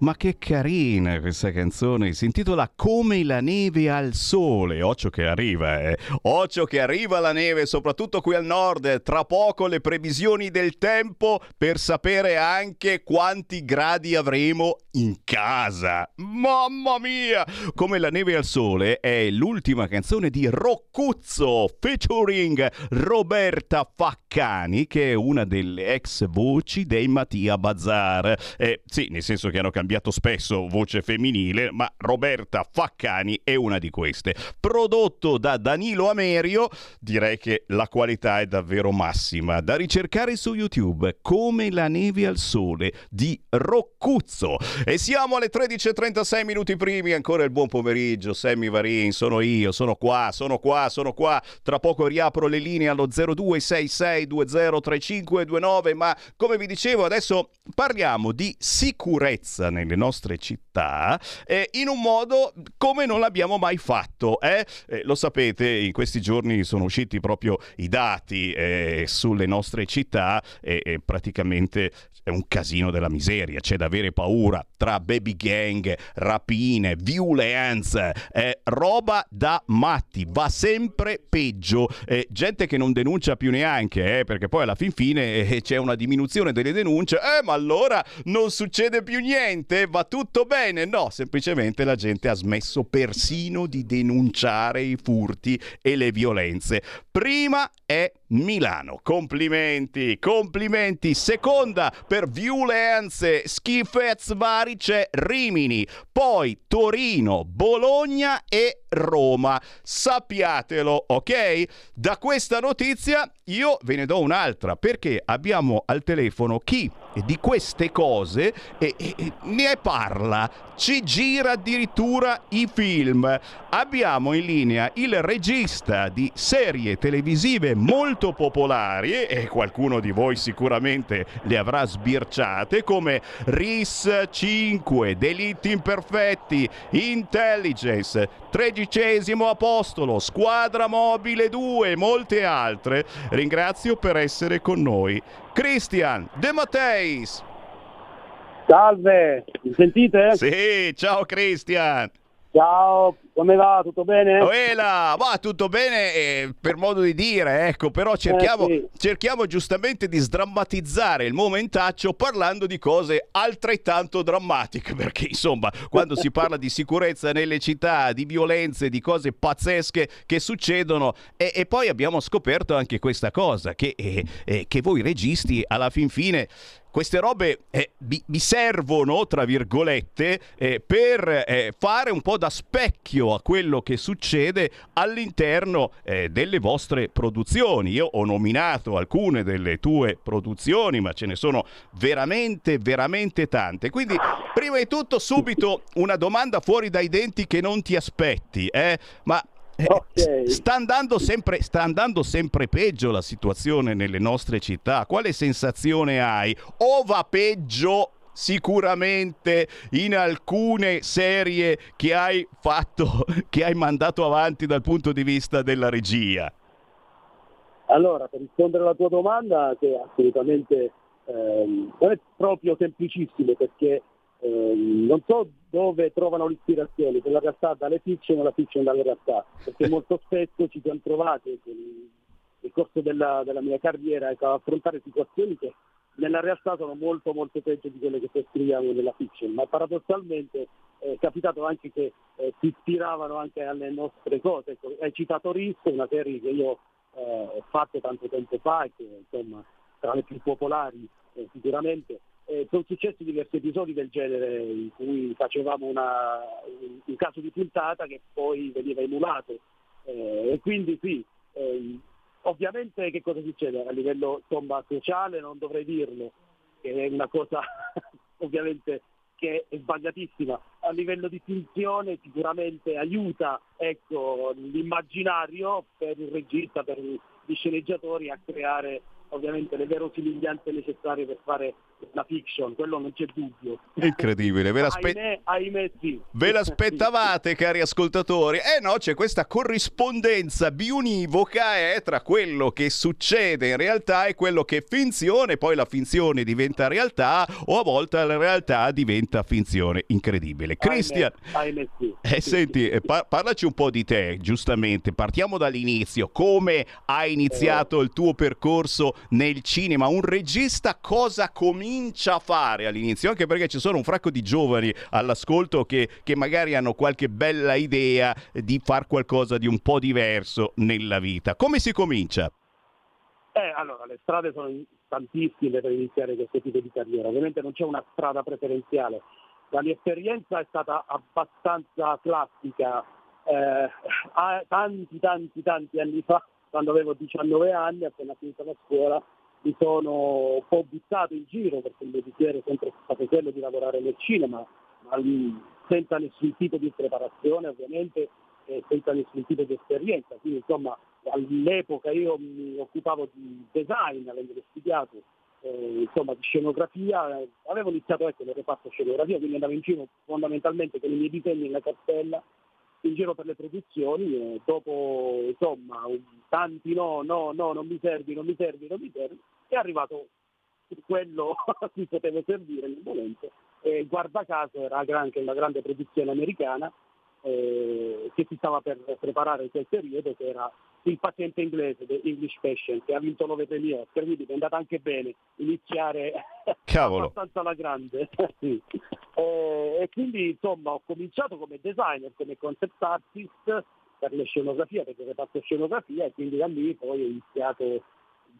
Ma che carina questa canzone, si intitola Come la neve al sole, occhio che arriva, eh. Occhio che arriva la neve, soprattutto qui al nord, tra poco le previsioni del tempo per sapere anche quanti gradi avremo in casa. Mamma mia! Come la neve al sole è l'ultima canzone di Roccuzzo featuring Roberta Faccani, che è una delle ex voci dei Mattia Bazar. Eh, sì, nel senso che hanno cambiato spesso voce femminile, ma Roberta Faccani è una di queste. Prodotto da Danilo Amerio, direi che la qualità è davvero massima. Da ricercare su YouTube, come la neve al sole di Roccuzzo. E siamo alle 13.36 minuti primi, ancora il buon pomeriggio. Sammy Varin, sono io, sono qua, sono qua, sono qua. Tra poco riapro le linee allo 0266203529, ma come vi dicevo adesso parliamo di sicurezza nelle nostre città eh, in un modo come non l'abbiamo mai fatto. eh? Eh, lo sapete, in questi giorni sono usciti proprio i dati eh, sulle nostre città e praticamente è un casino della miseria, c'è da avere paura tra baby gang, rapine, violenza, eh, roba da matti, va sempre peggio, gente che non denuncia più neanche, perché poi alla fin fine c'è una diminuzione delle denunce, ma allora non succede più niente, va tutto bene, no, semplicemente la gente ha smesso persino di denunciare i furti e le violenze. Prima è Milano, complimenti, complimenti, seconda per violenze, schifezze vari c'è Rimini, poi Torino, Bologna e Roma. Sappiatelo, ok? Da questa notizia io ve ne do un'altra perché abbiamo al telefono chi di queste cose e, e- ne parla, ci gira addirittura i film. Abbiamo in linea il regista di serie televisive molto popolari e qualcuno di voi sicuramente le avrà sbirciate come RIS 5, Delitti Imperfetti, Intelligence, Tredicesimo Apostolo, Squadra Mobile 2 e molte altre. Ringrazio per essere con noi. Christian De Matteis. Salve, mi sentite? Sì, ciao Christian. Ciao, come va? Tutto bene? Uela, va tutto bene eh, per modo di dire, ecco, però cerchiamo, sì. cerchiamo giustamente di sdrammatizzare il momentaccio parlando di cose altrettanto drammatiche, perché insomma, quando si parla di sicurezza nelle città, di violenze, di cose pazzesche che succedono, e, e poi abbiamo scoperto anche questa cosa, che, eh, eh, che voi registi alla fin fine queste robe eh, vi, vi servono, tra virgolette, eh, per eh, fare un po' da specchio a quello che succede all'interno eh, delle vostre produzioni. Io ho nominato alcune delle tue produzioni, ma ce ne sono veramente, veramente tante. Quindi, prima di tutto, subito una domanda fuori dai denti che non ti aspetti, eh? ma eh, sta, andando sempre, sta andando sempre peggio la situazione nelle nostre città. Quale sensazione hai? O va peggio sicuramente in alcune serie che hai fatto, [laughs] che hai mandato avanti dal punto di vista della regia? Allora, per rispondere alla tua domanda, che assolutamente ehm, non è proprio semplicissimo perché ehm, non so dove trovano l'ispirazione, se la realtà dalle fiction o la fiction dalle realtà, perché [laughs] molto spesso ci siamo trovati nel corso della, della mia carriera ecco, a affrontare situazioni che nella realtà sono molto molto peggio di quelle che poi scriviamo nella fiction, ma paradossalmente è capitato anche che eh, si ispiravano anche alle nostre cose. Ecco, hai citato Risto, una serie che io eh, ho fatto tanto tempo fa e che insomma tra le più popolari eh, sicuramente. Eh, sono successi diversi episodi del genere in cui facevamo una, un caso di puntata che poi veniva emulato. Eh, e quindi sì, eh, ovviamente che cosa succede? A livello insomma, sociale non dovrei dirlo, che è una cosa [laughs] ovviamente che è sbagliatissima, a livello di finzione sicuramente aiuta ecco, l'immaginario per il regista, per gli sceneggiatori a creare ovviamente le verosimiglianze necessarie per fare la fiction, quello non c'è dubbio. Incredibile, ve, l'aspe- ahimè, ahimè sì. ve l'aspettavate [laughs] cari ascoltatori? Eh no, c'è questa corrispondenza biunivoca eh, tra quello che succede in realtà e quello che è finzione, poi la finzione diventa realtà o a volte la realtà diventa finzione. Incredibile. Christian, ahimè, sì. eh, senti, eh, par- parlaci un po' di te, giustamente. Partiamo dall'inizio. Come hai iniziato il tuo percorso nel cinema? Un regista cosa comincia a fare all'inizio? Anche perché ci sono un fracco di giovani all'ascolto che, che magari hanno qualche bella idea di far qualcosa di un po' diverso nella vita. Come si comincia? Eh, allora, le strade sono tantissime per iniziare questo tipo di carriera, ovviamente non c'è una strada preferenziale. La mia esperienza è stata abbastanza classica, eh, tanti, tanti, tanti anni fa, quando avevo 19 anni, appena finita la scuola, mi sono un po' buttato in giro perché il mio desiderio è sempre stato quello di lavorare nel cinema, ma senza nessun tipo di preparazione ovviamente e senza nessun tipo di esperienza. Quindi insomma all'epoca io mi occupavo di design, avendo studiato eh, insomma, di scenografia, eh, avevo iniziato ecco, nel reparto scenografia, quindi andavo in giro fondamentalmente con i miei disegni in la cartella in giro per le produzioni e dopo insomma tanti no, no, no, non mi servi, non mi servi, non mi servi, è arrivato quello [laughs] a cui potevo servire nel momento e guarda caso era anche una grande produzione americana eh, che si stava per preparare in quel periodo che era il paziente inglese, The English Patient, che ha vinto 9 premi Oscar, quindi è andata anche bene iniziare [laughs] Cavolo. abbastanza alla grande. [laughs] Sì. Eh, e quindi insomma ho cominciato come designer, come concept artist per le scenografie, perché ho fatto scenografia e quindi da lì poi ho iniziato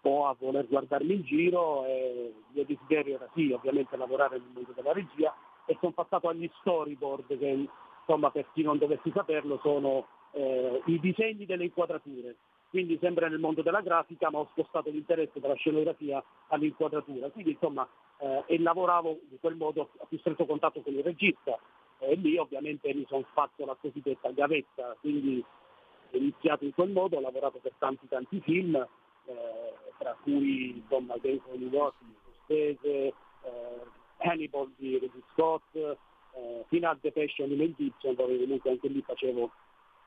po' a voler guardarmi in giro e il mio desiderio era sì, ovviamente lavorare nel mondo della regia e sono passato agli storyboard che insomma per chi non dovesse saperlo sono eh, i disegni delle inquadrature. Quindi sempre nel mondo della grafica ma ho spostato l'interesse dalla scenografia all'inquadratura. Quindi insomma eh, e lavoravo in quel modo a più stretto contatto con il regista e lì ovviamente mi sono fatto la cosiddetta gavetta, quindi ho iniziato in quel modo, ho lavorato per tanti tanti film, eh, tra cui insomma New York di Scorsese, eh, Hannibal di Ridley Scott, eh, fino a The Passion di Mel Gibson, dove comunque anche lì facevo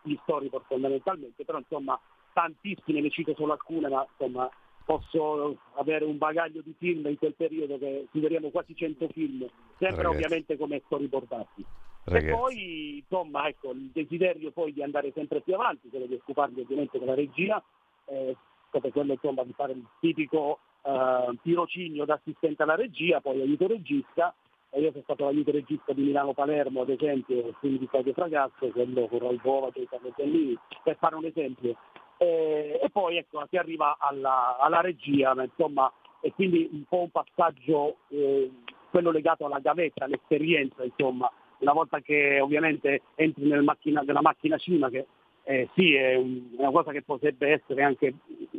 gli storyboard fondamentalmente, però insomma tantissime, ne cito solo alcune, ma insomma posso avere un bagaglio di film in quel periodo che superiamo quasi 100 film, sempre Ragazzi. ovviamente come storyboardati. Ragazzi. E poi insomma ecco il desiderio poi di andare sempre più avanti, quello di occuparmi ovviamente della regia, eh, come quello insomma di fare il tipico eh, tirocinio da assistente alla regia, poi aiuto regista, e io sono stato l'aiuto regista di Milano Palermo ad esempio, film di Claudio Fragazzo, quello con Raul Bova, Giancarlo Bellini, per fare un esempio. Eh, e poi ecco, si arriva alla, alla regia, ma insomma e quindi un po' un passaggio, eh, quello legato alla gavetta, all'esperienza, insomma, una volta che ovviamente entri nel macchina, nella macchina cima, che eh, sì è un- una cosa che potrebbe essere anche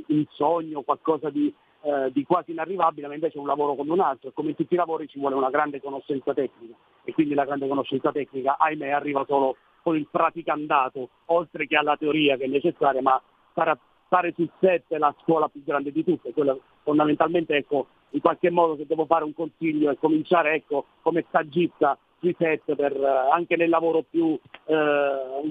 un sogno, qualcosa di, eh, di quasi inarrivabile, ma invece è un lavoro come un altro, e come in tutti i lavori ci vuole una grande conoscenza tecnica. E quindi la grande conoscenza tecnica, ahimè, arriva solo con il praticandato, oltre che alla teoria che è necessaria, ma fare, fare sul set è la scuola più grande di tutte, quella fondamentalmente ecco, in qualche modo se devo fare un consiglio è cominciare ecco, come stagista sui set per, eh, anche nel lavoro più eh,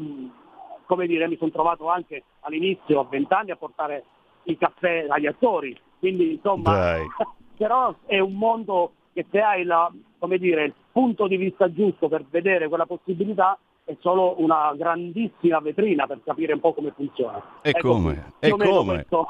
come dire, mi sono trovato anche all'inizio a 20 anni a portare il caffè agli attori, quindi insomma Dai. [laughs] però è un mondo che se hai la, come dire, il punto di vista giusto per vedere quella possibilità è solo una grandissima vetrina per capire un po' come funziona. E Ecco, come? E come? questo-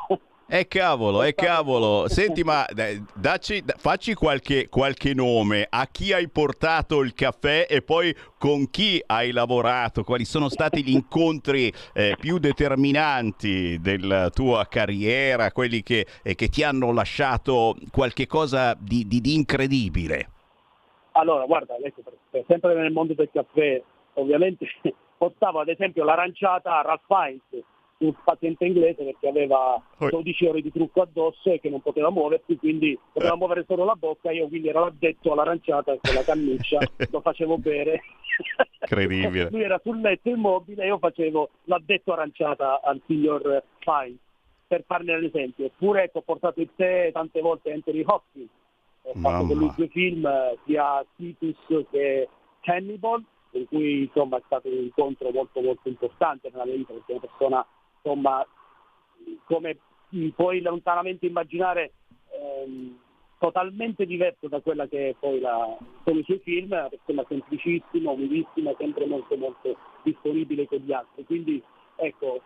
E cavolo, e cavolo. Senti, ma dacci, da- facci qualche, qualche nome. A chi hai portato il caffè e poi con chi hai lavorato, quali sono stati gli incontri eh, più determinanti della tua carriera, quelli che, eh, che ti hanno lasciato qualche cosa di, di- di incredibile. Allora, guarda, per- per- sempre nel mondo del caffè, ovviamente [laughs] portavo ad esempio l'aranciata a Ralph Fiennes, un paziente inglese perché aveva 12 ore di trucco addosso e che non poteva muoversi, quindi poteva muovere solo la bocca, io quindi ero addetto all'aranciata con la cannuccia, [laughs] lo facevo bere. Incredibile. Lui era sul letto immobile e io facevo l'addetto aranciata al signor Fiennes, per farne un esempio. Eppure ecco, ho portato il tè tante volte Anthony Hopkins, ho fatto con lui due film, eh, sia Titus che Hannibal, per cui insomma è stato un incontro molto molto importante nella mia vita, perché è una persona insomma come puoi lontanamente immaginare ehm, totalmente diverso da quella che è poi la, sono i suoi film, una semplicissima, umilissima, sempre molto molto disponibile con gli altri. Quindi ecco,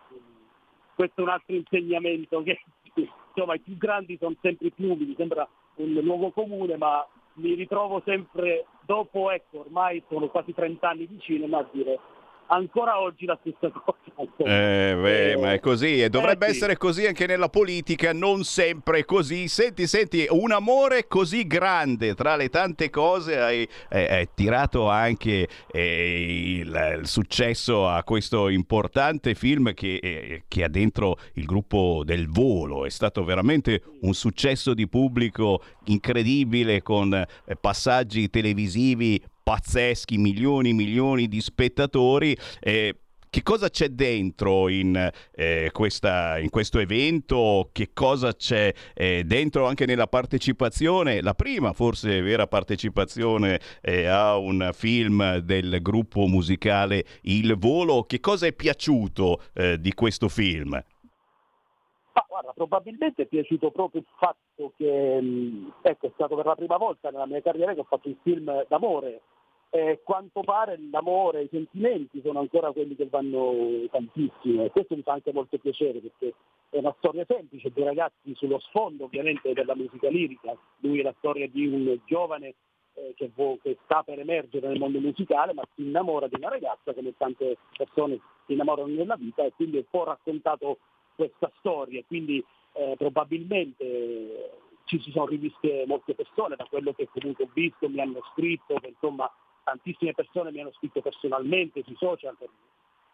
questo è un altro insegnamento che [laughs] insomma i più grandi sono sempre più umili, sembra un luogo comune, ma mi ritrovo sempre dopo, ecco, ormai sono quasi 30 anni di cinema a dire ancora oggi la stessa cosa. Eh, beh, ma è così e dovrebbe Eh, sì. essere così anche nella politica, non sempre così. Senti, senti, un amore così grande tra le tante cose hai, hai- hai tirato anche eh, il, il successo a questo importante film che, eh, che ha dentro il gruppo del volo. È stato veramente un successo di pubblico incredibile con eh, passaggi televisivi pazzeschi, milioni e milioni di spettatori. eh, che cosa c'è dentro in, eh, questa- in questo evento? Che cosa c'è eh, dentro anche nella partecipazione? La prima, forse, vera partecipazione eh, a un film del gruppo musicale Il Volo. Che cosa è piaciuto eh, di questo film? Ma guarda, probabilmente è piaciuto proprio il fatto che mh, ecco, è stato per la prima volta nella mia carriera che ho fatto un film d'amore. E quanto pare l'amore, i sentimenti sono ancora quelli che vanno tantissimo. E questo mi fa anche molto piacere perché è una storia semplice, due ragazzi sullo sfondo ovviamente della musica lirica, lui è la storia di un giovane eh, che, vo- che sta per emergere nel mondo musicale ma si innamora di una ragazza come tante persone si innamorano nella vita e quindi è un po' raccontato questa storia, quindi eh, probabilmente eh, ci si sono riviste molte persone, da quello che comunque ho visto, mi hanno scritto, che, insomma tantissime persone mi hanno scritto personalmente sui social per,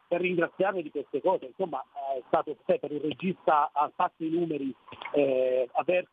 per ringraziarmi di queste cose, insomma eh, è stato per un regista ha fatto i numeri, eh, aver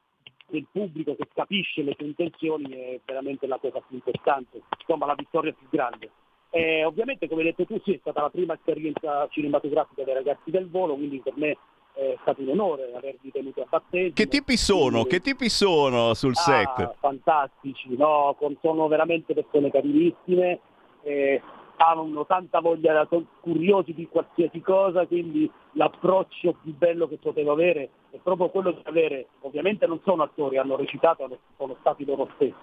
del pubblico che capisce le tue intenzioni è veramente la cosa più importante, insomma la vittoria più grande. E ovviamente come hai detto tu sì, è stata la prima esperienza cinematografica dei ragazzi del volo, quindi per me è stato un onore avervi tenuti a battesimo. Che tipi sono? Che tipi sono sul Ah, set? fantastici, no? Sono veramente persone carinissime, eh, hanno tanta voglia, sono curiosi di qualsiasi cosa, quindi l'approccio più bello che potevo avere è proprio quello di avere, ovviamente non sono attori, hanno recitato, hanno- sono stati loro stessi,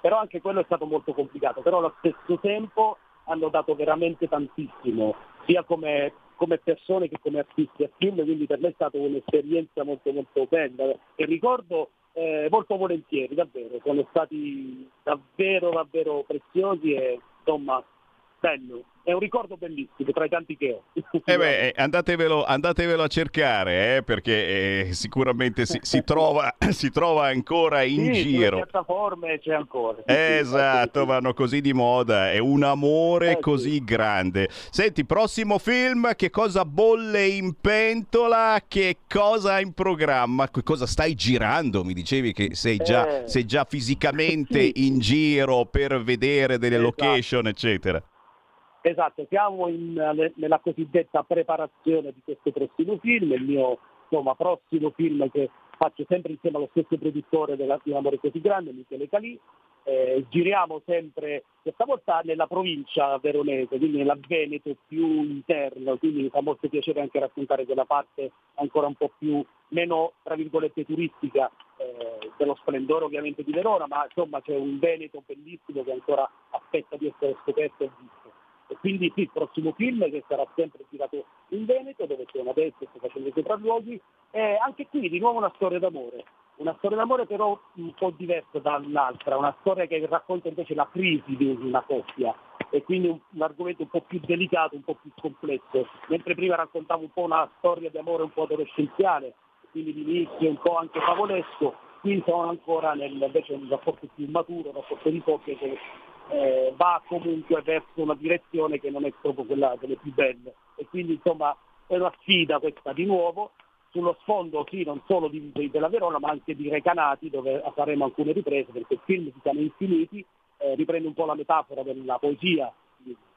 però anche quello è stato molto complicato, però allo stesso tempo hanno dato veramente tantissimo, sia come, come persone che come artisti a film, quindi per me è stata un'esperienza molto molto bella. E ricordo eh, molto volentieri, davvero, sono stati davvero davvero preziosi e insomma bello, è un ricordo bellissimo tra i tanti che ho. [laughs] Eh beh, eh, andatevelo, andatevelo a cercare eh, perché eh, sicuramente si, si trova, [coughs] si trova ancora in Sì, sulle giro. piattaforme c'è ancora. Sì, sì, Esatto, vanno così di moda, è un amore così grande. Senti, prossimo film, che cosa bolle in pentola, che cosa in programma, che cosa stai girando? Mi dicevi che sei già, Eh. sei già fisicamente [laughs] in giro per vedere delle Esatto. location, eccetera. Esatto, siamo in- nella cosiddetta preparazione di questo prossimo film, il mio insomma, prossimo film che faccio sempre insieme allo stesso produttore della, di amore così grande, Michele Calì. Eh, giriamo sempre, questa volta nella provincia veronese, quindi nella Veneto più interna, quindi mi fa molto piacere anche raccontare quella parte ancora un po' più, meno tra virgolette turistica eh, dello splendore ovviamente di Verona, ma insomma c'è un Veneto bellissimo che ancora aspetta di essere scoperto e visto. E quindi sì, il prossimo film che sarà sempre girato in Veneto, dove sono adesso, sto facendo i sopralluoghi, e anche qui di nuovo una storia d'amore, una storia d'amore però un po' diversa dall'altra, una storia che racconta invece la crisi di una coppia. E quindi un, un argomento un po' più delicato, un po' più complesso, mentre prima raccontavo un po' una storia di amore un po' adolescenziale, quindi l'inizio un po' anche favolesco, qui sono ancora nel, invece un rapporto più maturo, un rapporto di coppia che eh, va comunque verso una direzione che non è proprio quella delle più belle. E quindi insomma è una sfida questa di nuovo. Sullo sfondo sì non solo di, di- della Verona ma anche di Recanati dove faremo alcune riprese perché il film si chiama Infiniti eh, riprende un po' la metafora della poesia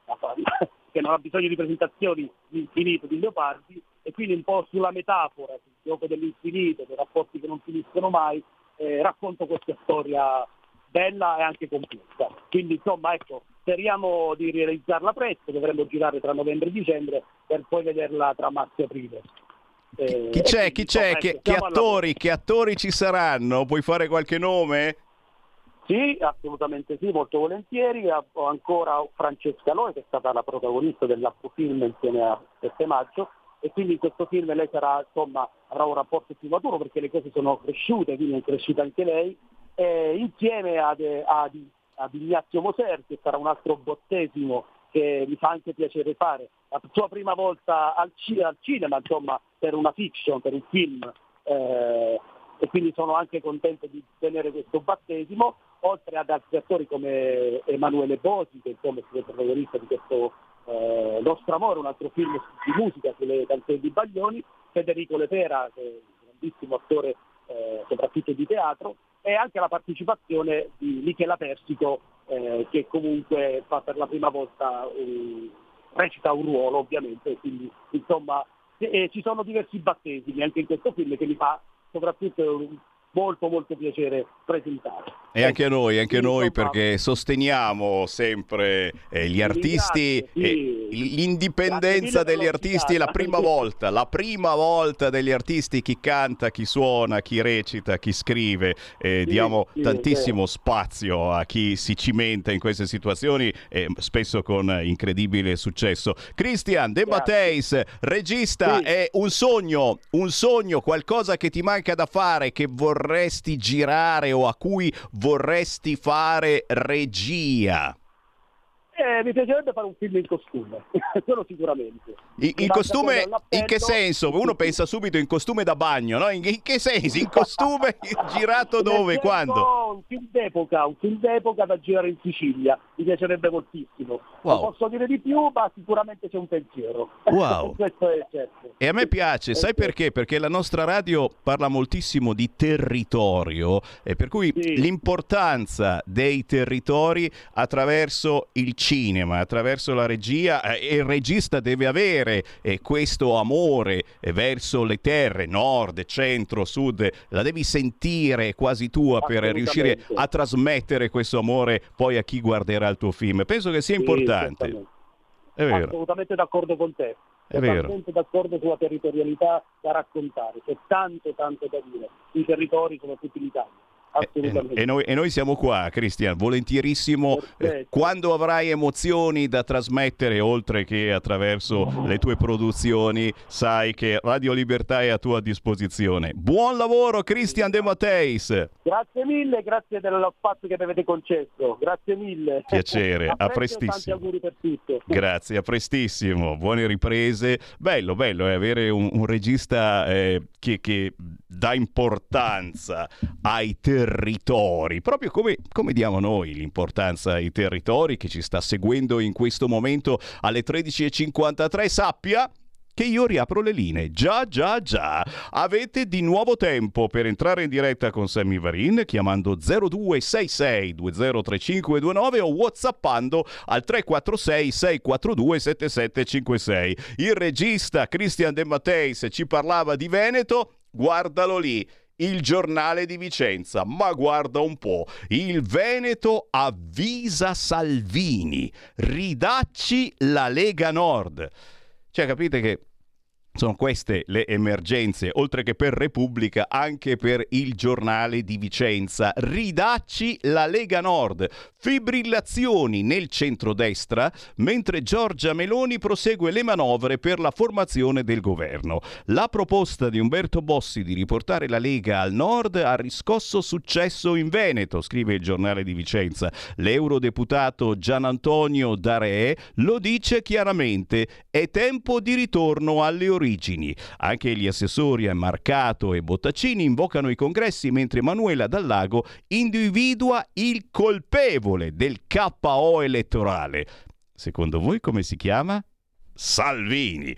[laughs] che non ha bisogno di presentazioni di infinito di Leopardi e quindi un po' sulla metafora sul gioco dell'infinito dei rapporti che non finiscono mai eh, racconto questa storia bella e anche complessa. Quindi insomma ecco, speriamo di realizzarla presto, dovremmo girare tra novembre e dicembre per poi vederla tra marzo e aprile. Eh, Chi c'è? Chi c'è? insomma, Che, ecco, che attori, che attori ci saranno? Puoi fare qualche nome? Sì, assolutamente sì, molto volentieri. Ho ancora Francesca Loi che è stata la protagonista dell'Accofilm insieme a 7 maggio e quindi in questo film lei sarà, insomma, avrà un rapporto più maturo perché le cose sono cresciute, quindi è cresciuta anche lei, e insieme ad, ad, ad Ignazio Moser che sarà un altro bottesimo che mi fa anche piacere fare. La sua prima volta al, al cinema, insomma, per una fiction, per un film. eh, e quindi sono anche contento di tenere questo battesimo, oltre ad altri attori come Emanuele Bosi, che insomma è il protagonista di questo eh, Nostro Amore, un altro film di musica sulle canzoni di Baglioni, Federico Lepera, che è un grandissimo attore eh, soprattutto di teatro, e anche la partecipazione di Michela Persico, eh, che comunque fa per la prima volta un- recita un ruolo ovviamente, quindi insomma eh, ci sono diversi battesimi anche in questo film che mi fa soprattutto molto molto piacere presentare. E anche a noi, anche noi perché sosteniamo sempre eh, gli artisti, sì. eh, l'indipendenza degli artisti è la prima volta, la prima volta degli artisti, chi canta, chi suona, chi recita, chi scrive, eh, diamo tantissimo spazio a chi si cimenta in queste situazioni e spesso con incredibile successo. Christian De Matteis, regista, è un sogno, un sogno, qualcosa che ti manca da fare, che vorresti girare o a cui vorresti fare regia. Eh, mi piacerebbe fare un film in costume, [laughs] quello sicuramente. In, in costume, in che senso? Uno pensa subito in costume da bagno, no? In, in che senso? In costume [laughs] [laughs] girato dove? Quando? Un film d'epoca, un film d'epoca da girare in Sicilia, mi piacerebbe moltissimo. Wow. Non posso dire di più, ma sicuramente c'è un pensiero. Wow. Certo. E a me piace, sai perché? Perché la nostra radio parla moltissimo di territorio e per cui l'importanza dei territori attraverso il cinema, attraverso la regia eh, e il regista deve avere eh, questo amore eh, verso le terre, nord, centro, sud, la devi sentire quasi tua per riuscire a trasmettere questo amore poi a chi guarderà il tuo film. Penso che sia Sì, importante. certamente. È vero. Assolutamente d'accordo con te. È vero. D'accordo sulla territorialità da raccontare. C'è tanto, tanto da dire. I territori, soprattutto in Italia. Assolutamente. E noi, e noi siamo qua, Cristian, volentierissimo. Eh, Quando avrai emozioni da trasmettere, oltre che attraverso le tue produzioni, sai che Radio Libertà è a tua disposizione. Buon lavoro, Cristian De Matteis. Grazie mille, grazie dello spazio che mi avete concesso, grazie mille. Piacere, [laughs] a Tanti prestissimo. auguri per tutto. Grazie, a prestissimo. Buone riprese. Bello, bello è avere un, un regista eh, che, che dà importanza ai territori, proprio come, come diamo noi l'importanza ai territori che ci sta seguendo in questo momento alle 13.53. Sappia che io riapro le linee. Già, già, già. Avete di nuovo tempo per entrare in diretta con Sammy Varin chiamando 0266 203529 o whatsappando al 346 642 7756. Il regista Christian De Matteis ci parlava di Veneto, guardalo lì. Il giornale di Vicenza, ma guarda un po', il Veneto avvisa Salvini, ridacci la Lega Nord. Cioè, capite che sono queste le emergenze, oltre che per Repubblica, anche per il giornale di Vicenza. Ridacci la Lega Nord. Fibrillazioni nel centrodestra, mentre Giorgia Meloni prosegue le manovre per la formazione del governo. La proposta di Umberto Bossi di riportare la Lega al nord ha riscosso successo in Veneto, scrive il giornale di Vicenza. L'eurodeputato Gian Antonio Darè lo dice chiaramente: è tempo di ritorno alle origini. Anche gli assessori Marcato e Bottaccini invocano i congressi, mentre Manuela Dallago individua il colpevole del KO elettorale. Secondo voi come si chiama? Salvini.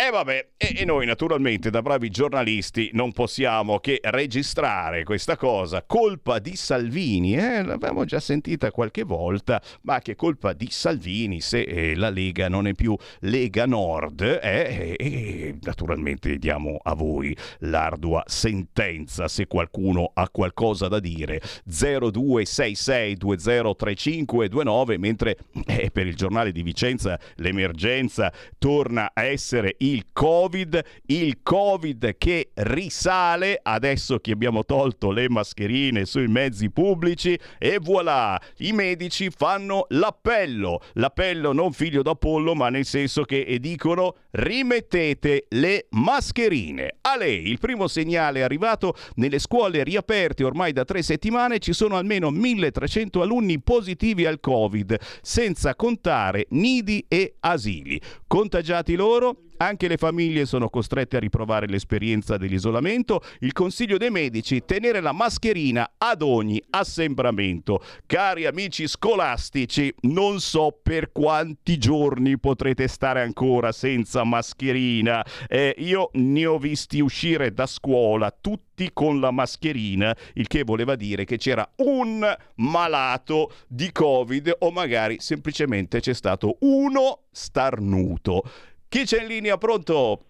E vabbè, e, noi naturalmente da bravi giornalisti non possiamo che registrare questa cosa. Colpa di Salvini, eh? l'abbiamo già sentita qualche volta, ma che colpa di Salvini se eh, la Lega non è più Lega Nord? eh? E, naturalmente diamo a voi l'ardua sentenza se qualcuno ha qualcosa da dire. 0266203529, mentre eh, per il giornale di Vicenza l'emergenza torna a essere il Covid, il Covid che risale adesso che abbiamo tolto le mascherine sui mezzi pubblici e voilà, i medici fanno l'appello, l'appello non figlio d'Apollo ma nel senso che dicono rimettete le mascherine. A lei, il primo segnale è arrivato nelle scuole riaperte ormai da tre settimane ci sono almeno 1300 alunni positivi al Covid, senza contare nidi e asili. Contagiati loro? Anche le famiglie sono costrette a riprovare l'esperienza dell'isolamento. Il consiglio dei medici tenere la mascherina ad ogni assembramento. Cari amici scolastici, non so per quanti giorni potrete stare ancora senza mascherina. Eh, io ne ho visti uscire da scuola tutti con la mascherina, il che voleva dire che c'era un malato di Covid o magari semplicemente c'è stato uno starnuto. Chi c'è in linea? Pronto?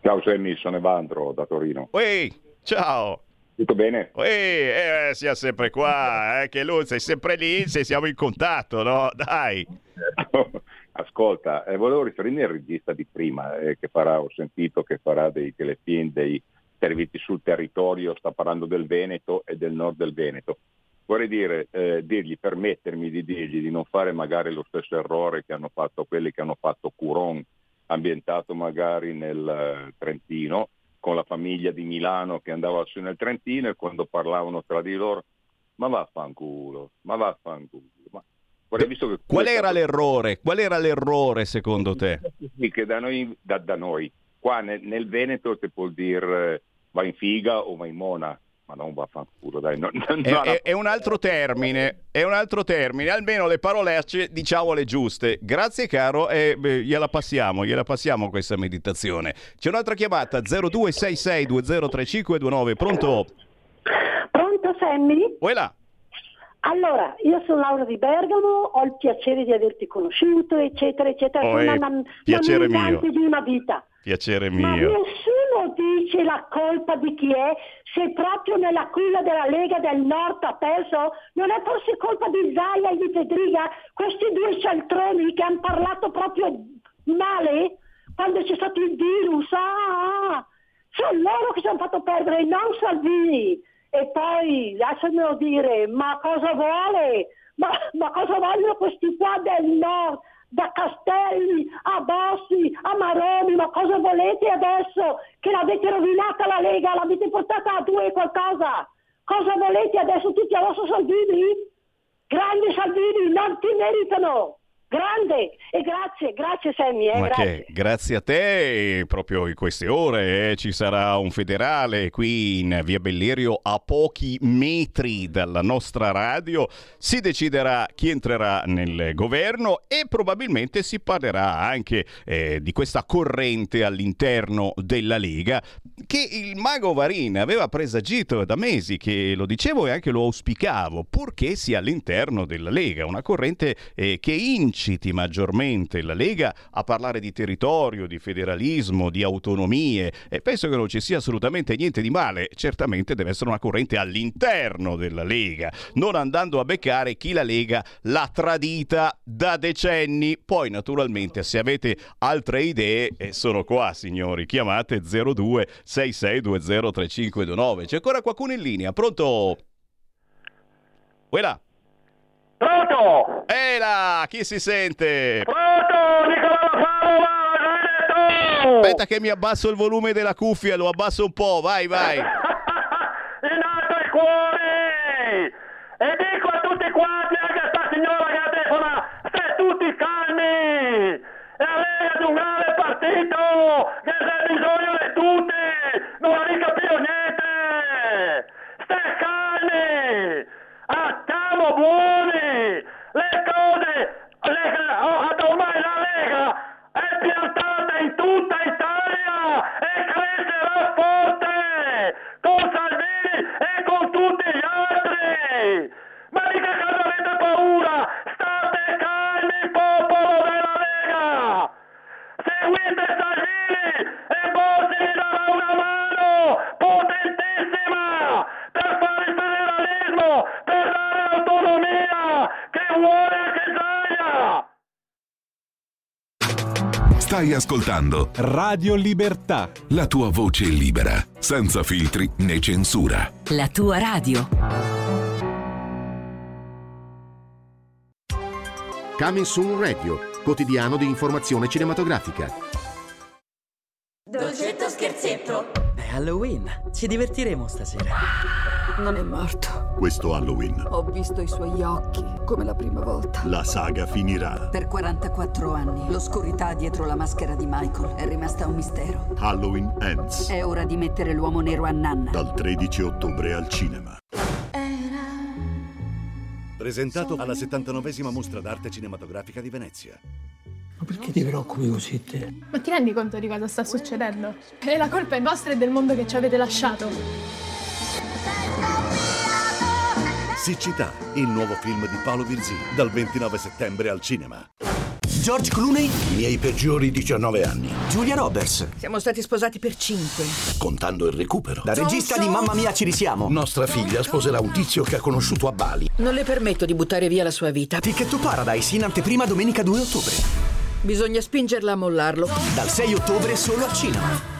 Ciao Sammy, sono Evandro da Torino. Ehi, ciao. Tutto bene? Ehi, eh, sia sempre qua, [laughs] eh, che lui sei sempre lì se siamo in contatto, no? Dai. [laughs] Ascolta, eh, volevo riferirmi al regista di prima, eh, che farà, ho sentito che farà dei telefilm, dei servizi sul territorio, sta parlando del Veneto e del nord del Veneto. Vorrei dire, eh, dirgli, permettermi di dirgli di non fare magari lo stesso errore che hanno fatto quelli che hanno fatto Curon, ambientato magari nel eh, Trentino, con la famiglia di Milano che andava su nel Trentino e quando parlavano tra di loro, ma vaffanculo, ma vaffanculo. Ma Qual era l'errore? Qual era l'errore secondo te? Sì, che da noi, da, da noi. qua nel, nel Veneto ti può dire eh, va in figa o va in mona, ma non vaffanculo, dai. non- [laughs] non- È, no, è- è un altro termine, è un altro termine, almeno le parolacce diciamole giuste. Grazie caro e beh, gliela passiamo, gliela passiamo questa meditazione. C'è un'altra chiamata 0266203529, pronto? Pronto Sammy? Voilà. Allora, io sono Laura di Bergamo, ho il piacere di averti conosciuto, eccetera, eccetera. Oh, sono eh, una, piacere una militante mio. di una vita. Piacere Ma mio. nessuno dice la colpa di chi è, se proprio nella culla della Lega del Nord ha perso, non è forse colpa di Zaia e di Federica, questi due cialtroni che hanno parlato proprio male quando c'è stato il virus, ah. sono loro che ci hanno fatto perdere, non Salvini. E poi lasciamelo dire, ma cosa vuole? Ma, ma cosa vogliono questi qua del nord? Da Castelli a Bossi a Maroni, ma cosa volete adesso? Che l'avete rovinata la Lega, l'avete portata a due qualcosa? Cosa volete adesso tutti a vostro Salvini? Grande Salvini, non ti meritano! Grande! E grazie, grazie Sammy, eh, grazie. grazie a te, proprio in queste ore eh, ci sarà un federale qui in via Bellerio a pochi metri dalla nostra radio. Si deciderà chi entrerà nel governo e probabilmente si parlerà anche eh, di questa corrente all'interno della Lega che il mago Varin aveva presagito da mesi, che lo dicevo e anche lo auspicavo, purché sia all'interno della Lega, una corrente eh, che inciti maggiormente la Lega a parlare di territorio, di federalismo, di autonomie e penso che non ci sia assolutamente niente di male, certamente deve essere una corrente all'interno della Lega, non andando a beccare chi la Lega l'ha tradita da decenni. Poi naturalmente se avete altre idee eh, sono qua signori, chiamate 02 6620 3529. C'è ancora qualcuno in linea? Pronto? Quella? Pronto? Ehi chi si sente? Pronto, Nicola Faro, Aspetta che mi abbasso il volume della cuffia, lo abbasso un po', vai vai. [laughs] In alto il cuore! E dico a tutti quanti, anche a sta signora che telefona, state tutti calmi! E a lei è un grande partito che se ha bisogno di tutti, non ha mica più niente! State calmi! Ah, siamo buoni! Le cose, oh, ormai la Lega è piantata in tutta Italia e crescerà forte con Salvini e con tutti gli altri. Ma di che cosa avete paura? State calmi, popolo della Lega! Seguite Salvini e Bossi vi darà una mano potentissima per fare il federalismo, per dare l'autonomia che vuole anche Zaia! Stai ascoltando Radio Libertà. la tua voce libera, senza filtri né censura. La tua radio. Coming Soon Radio, quotidiano di informazione cinematografica. Dolcetto scherzetto. È Halloween. Ci divertiremo stasera. Non è morto. Questo Halloween Ho visto i suoi occhi come la prima volta. la saga finirà. Per 44 anni l'oscurità dietro la maschera di Michael è rimasta un mistero. Halloween Ends. È ora di mettere l'uomo nero a nanna. Dal 13 ottobre al cinema. Presentato alla 79esima mostra d'arte cinematografica di Venezia. Ma perché ti preoccupi così te? Ma ti rendi conto di cosa sta succedendo? E la colpa è vostra e del mondo che ci avete lasciato. Siccità, il nuovo film di Paolo Virzì, dal 29 settembre al cinema. George Clooney? I miei peggiori 19 anni, Julia Roberts. Siamo stati sposati per cinque. contando il recupero. Da regista di Mamma Mia ci risiamo. Nostra figlia sposerà un tizio che ha conosciuto a Bali. Non le permetto di buttare via la sua vita. Ticket to Paradise in anteprima domenica 2 ottobre. Bisogna spingerla a mollarlo. Dal 6 ottobre solo al cinema.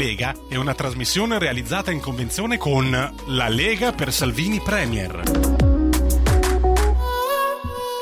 Lega è una trasmissione realizzata in convenzione con La Lega per Salvini Premier.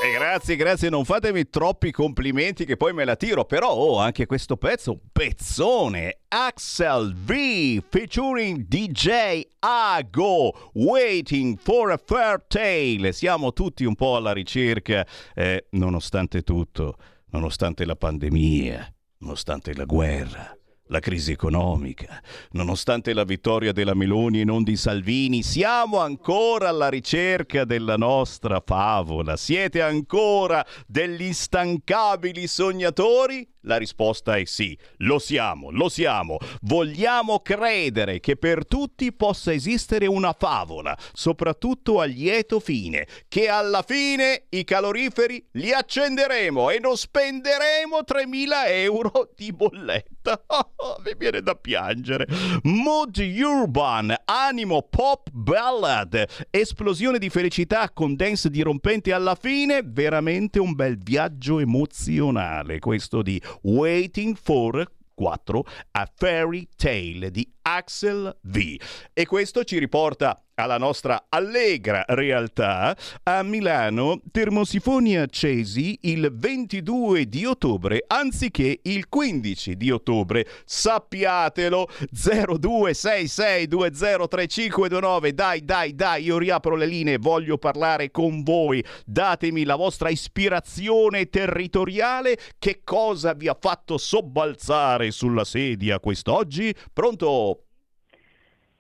E grazie, grazie, non fatemi troppi complimenti che poi me la tiro, però oh, anche questo pezzo, un pezzone, Axel V featuring DJ Ago, Waiting for a Fair Tale, siamo tutti un po' alla ricerca, eh, nonostante tutto, nonostante la pandemia, nonostante la guerra. La crisi economica, nonostante la vittoria della Meloni e non di Salvini, siamo ancora alla ricerca della nostra favola. Siete ancora degli instancabili sognatori? La risposta è sì, lo siamo, lo siamo. Vogliamo credere che per tutti possa esistere una favola, soprattutto a lieto fine, che alla fine i caloriferi li accenderemo e non spenderemo 3.000 euro di bolletta. [laughs] Mi viene da piangere. Mood Urban, animo pop ballad, esplosione di felicità con dance dirompente alla fine, veramente un bel viaggio emozionale questo di Waiting for 4 A Fairy Tale di Axel V. E questo ci riporta alla nostra allegra realtà. A Milano, termosifoni accesi il 22 di ottobre anziché il 15 di ottobre. Sappiatelo 0266203529. Dai, dai, dai, io riapro le linee, voglio parlare con voi. Datemi la vostra ispirazione territoriale. Che cosa vi ha fatto sobbalzare sulla sedia quest'oggi? Pronto?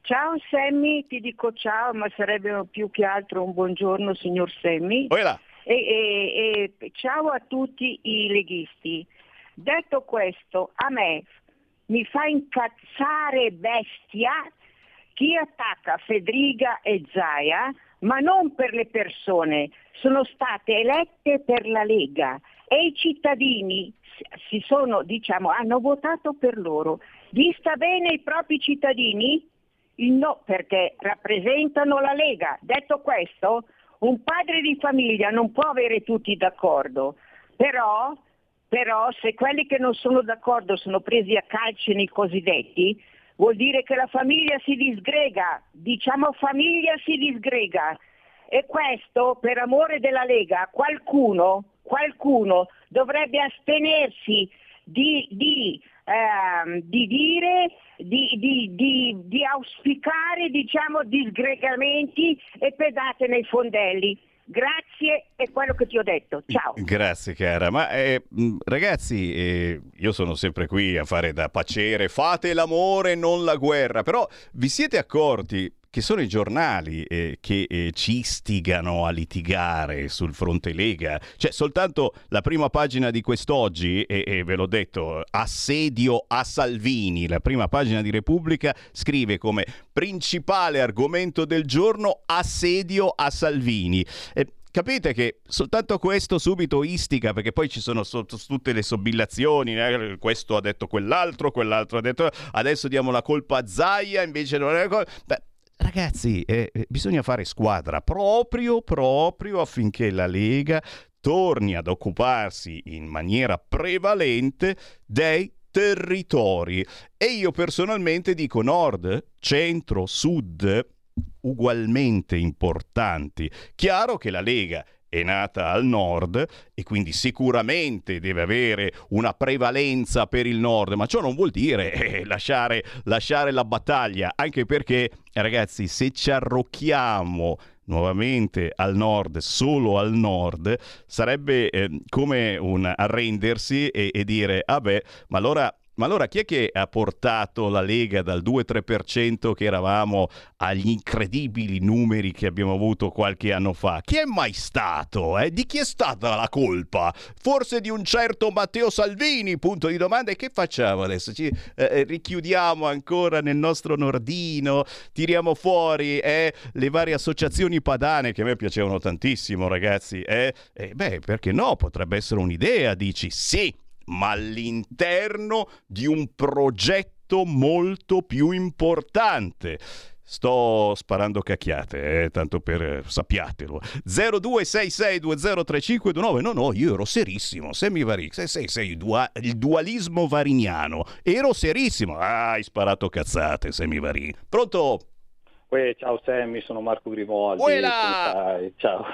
Ciao Sammy, ti dico ciao, ma sarebbe più che altro un buongiorno signor Sammy. E, e- e ciao a tutti i leghisti. Detto questo, a me mi fa incazzare bestia chi attacca Federica e Zaia, ma non per le persone, sono state elette per la Lega e i cittadini si sono, diciamo, hanno votato per loro. Gli sta bene i propri cittadini? Il no, perché rappresentano la Lega. Detto questo, un padre di famiglia non può avere tutti d'accordo, però, però se quelli che non sono d'accordo sono presi a calci nei cosiddetti, vuol dire che la famiglia si disgrega, diciamo famiglia si disgrega. E questo, per amore della Lega, qualcuno, qualcuno dovrebbe astenersi di, di, ehm, di dire, di, di- di- di auspicare diciamo, disgregamenti e pedate nei fondelli. Grazie, è quello che ti ho detto. Ciao. Grazie cara, ma eh, mh, ragazzi eh, io sono sempre qui a fare da pacere, fate l'amore non la guerra, però vi siete accorti che sono i giornali eh, che eh, ci istigano a litigare sul fronte Lega. Cioè, soltanto la prima pagina di quest'oggi, e, e ve l'ho detto, assedio a Salvini, la prima pagina di Repubblica scrive come principale argomento del giorno assedio a Salvini. Eh, Capite che soltanto questo subito istiga, perché poi ci sono sotto tutte le sobillazioni, eh, questo ha detto quell'altro, quell'altro ha detto adesso diamo la colpa a Zaia, invece non è colpa... Beh, Ragazzi, eh, eh, bisogna fare squadra proprio, proprio affinché la Lega torni ad occuparsi in maniera prevalente dei territori. E io personalmente dico nord, centro, sud, ugualmente importanti. Chiaro che la Lega è nata al nord e quindi sicuramente deve avere una prevalenza per il nord, ma ciò non vuol dire [laughs] eh, lasciare, lasciare la battaglia, anche perché ragazzi se ci arrocchiamo nuovamente al nord, solo al nord, sarebbe eh, come un arrendersi e, e dire, ah beh, ma allora ma allora chi è che ha portato la Lega dal 2-3% che eravamo agli incredibili numeri che abbiamo avuto qualche anno fa? Chi è mai stato? Eh? Di chi è stata la colpa? Forse di un certo Matteo Salvini? Punto di domanda. E che facciamo adesso? Ci eh, richiudiamo ancora nel nostro nordino? Tiriamo fuori eh, le varie associazioni padane che a me piacevano tantissimo, ragazzi? Eh? Eh, beh, perché no? Potrebbe essere un'idea, dici? Sì! Ma all'interno di un progetto molto più importante. Sto sparando cacchiate, eh, tanto per eh, sappiatelo. 0266203529. No, no, io ero serissimo. Semi Varix, sei, sei dua- il dualismo variniano. Ero serissimo. Ah, hai sparato cazzate, Semi Varin. Pronto? Uè, ciao Sammy, sono Marco Grimaldi. Ciao.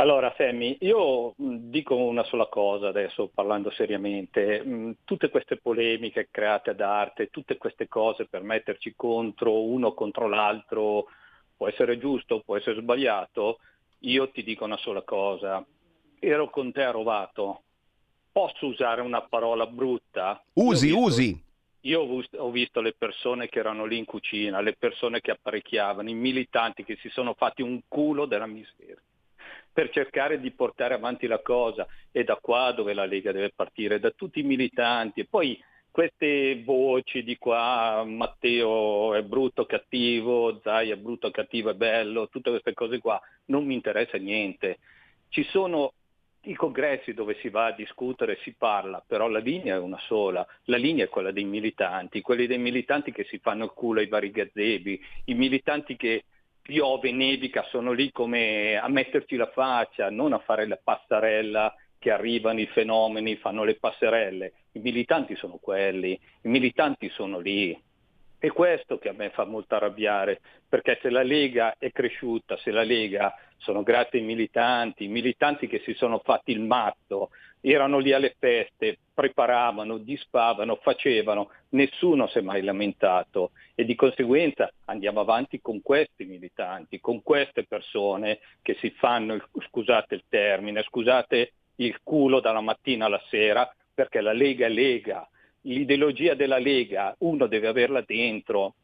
Allora Sammy, io dico una sola cosa adesso parlando seriamente, tutte queste polemiche create ad arte, tutte queste cose per metterci contro uno contro l'altro, può essere giusto, può essere sbagliato, io ti dico una sola cosa, ero con te a Rovato, posso usare una parola brutta? Usi, usi. Io ho vis- ho visto le persone che erano lì in cucina, le persone che apparecchiavano, i militanti che si sono fatti un culo della miseria per cercare di portare avanti la cosa. È da qua dove la Lega deve partire, da tutti i militanti. E poi queste voci di qua, Matteo è brutto, cattivo, Zai è brutto, cattivo, è bello, tutte queste cose qua, non mi interessa niente. Ci sono i congressi dove si va a discutere, si parla, però la linea è una sola, la linea è quella dei militanti, quelli dei militanti che si fanno il culo ai vari gazebi, i militanti che piove, nevica, sono lì come a metterci la faccia, non a fare la passarella che arrivano i fenomeni, fanno le passerelle. I militanti sono quelli, i militanti sono lì. È questo che a me fa molto arrabbiare, perché se la Lega è cresciuta, se la Lega sono grazie ai militanti, i militanti che si sono fatti il matto, erano lì alle feste, preparavano, dispavano, facevano, nessuno si è mai lamentato e di conseguenza andiamo avanti con questi militanti, con queste persone che si fanno, il- scusate il termine, scusate il culo dalla mattina alla sera, perché la Lega è Lega, l'ideologia della Lega uno deve averla dentro,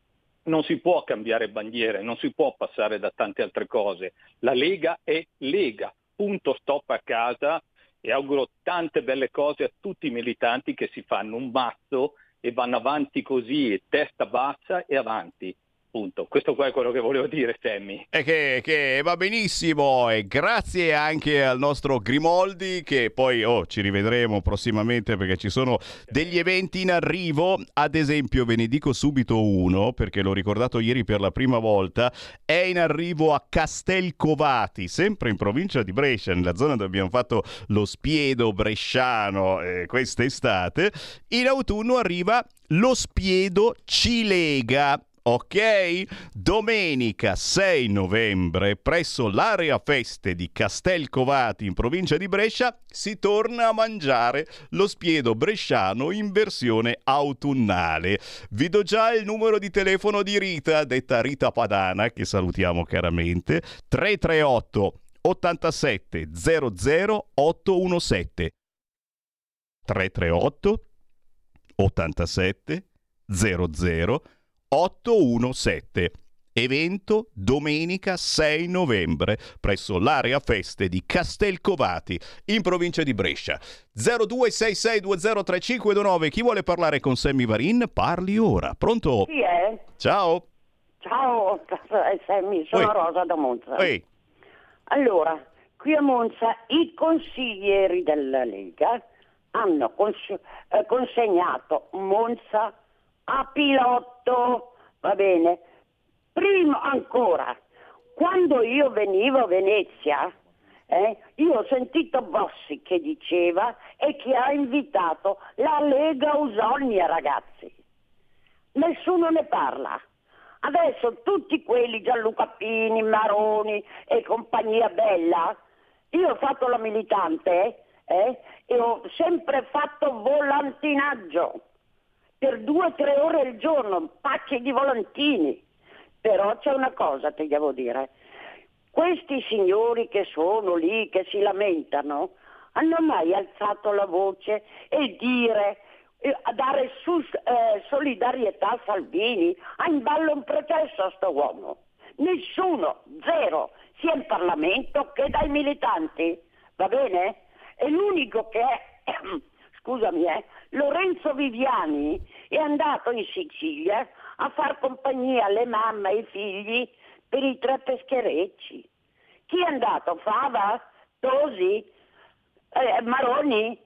non si può cambiare bandiere, non si può passare da tante altre cose. La Lega è Lega, punto stop a casa e auguro tante belle cose a tutti i militanti che si fanno un mazzo e vanno avanti così, testa bassa e avanti. Punto. Questo qua è quello che volevo dire, Sammy. E che, che va benissimo e grazie anche al nostro Grimoldi che poi oh, ci rivedremo prossimamente perché ci sono degli eventi in arrivo, ad esempio ve ne dico subito uno perché l'ho ricordato ieri per la prima volta, è in arrivo a Castelcovati, sempre in provincia di Brescia, nella zona dove abbiamo fatto lo spiedo bresciano eh, quest'estate, in autunno arriva lo spiedo Cilega. Ok? Domenica 6 novembre presso l'area feste di Castelcovati in provincia di Brescia si torna a mangiare lo spiedo bresciano in versione autunnale. Vi do già il numero di telefono di Rita, detta Rita Padana, che salutiamo caramente, 338 87 00 817 338 87 00 817. Evento domenica 6 novembre presso l'area feste di Castelcovati in provincia di Brescia. 0266203529. Chi vuole parlare con Sammy Varin? Parli ora. Pronto? Chi è? Ciao. Ciao, eh, Sammy, sono Oi. Rosa da Monza. Ehi. Allora, qui a Monza i consiglieri della Lega hanno cons- eh, consegnato Monza a pilotto, va bene? Prima ancora, quando io venivo a Venezia, eh, io ho sentito Bossi che diceva e che ha invitato la Lega Usonia, ragazzi. Nessuno ne parla. Adesso tutti quelli, Gianluca Pini, Maroni e compagnia bella, io ho fatto la militante eh, e ho sempre fatto volantinaggio per due o tre ore al giorno, pacchi di volantini. Però c'è una cosa, ti devo dire. questi signori che sono lì, che si lamentano, hanno mai alzato la voce e dire eh, a dare sus- eh, solidarietà a Salvini, ha in ballo un processo a sto uomo. Nessuno, zero, sia in Parlamento che dai militanti, va bene? E l'unico che è, [clears throat] scusami, eh, Lorenzo Viviani è andato in Sicilia a far compagnia alle mamme e ai figli per i tre pescherecci. Chi è andato? Fava? Tosi? Eh, Maroni?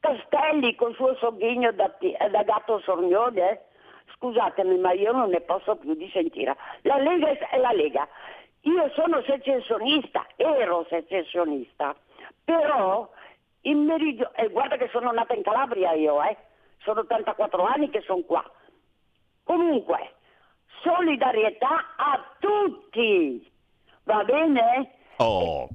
Castelli col suo sogghigno da, pi- da gatto sornione? Scusatemi, ma io non ne posso più di sentire. La Lega è la Lega. Io sono secessionista, ero secessionista, però in meridio... eh, guarda che sono nata in Calabria io, eh. Sono 84 anni che sono qua. Comunque, solidarietà a tutti, va bene? Oh,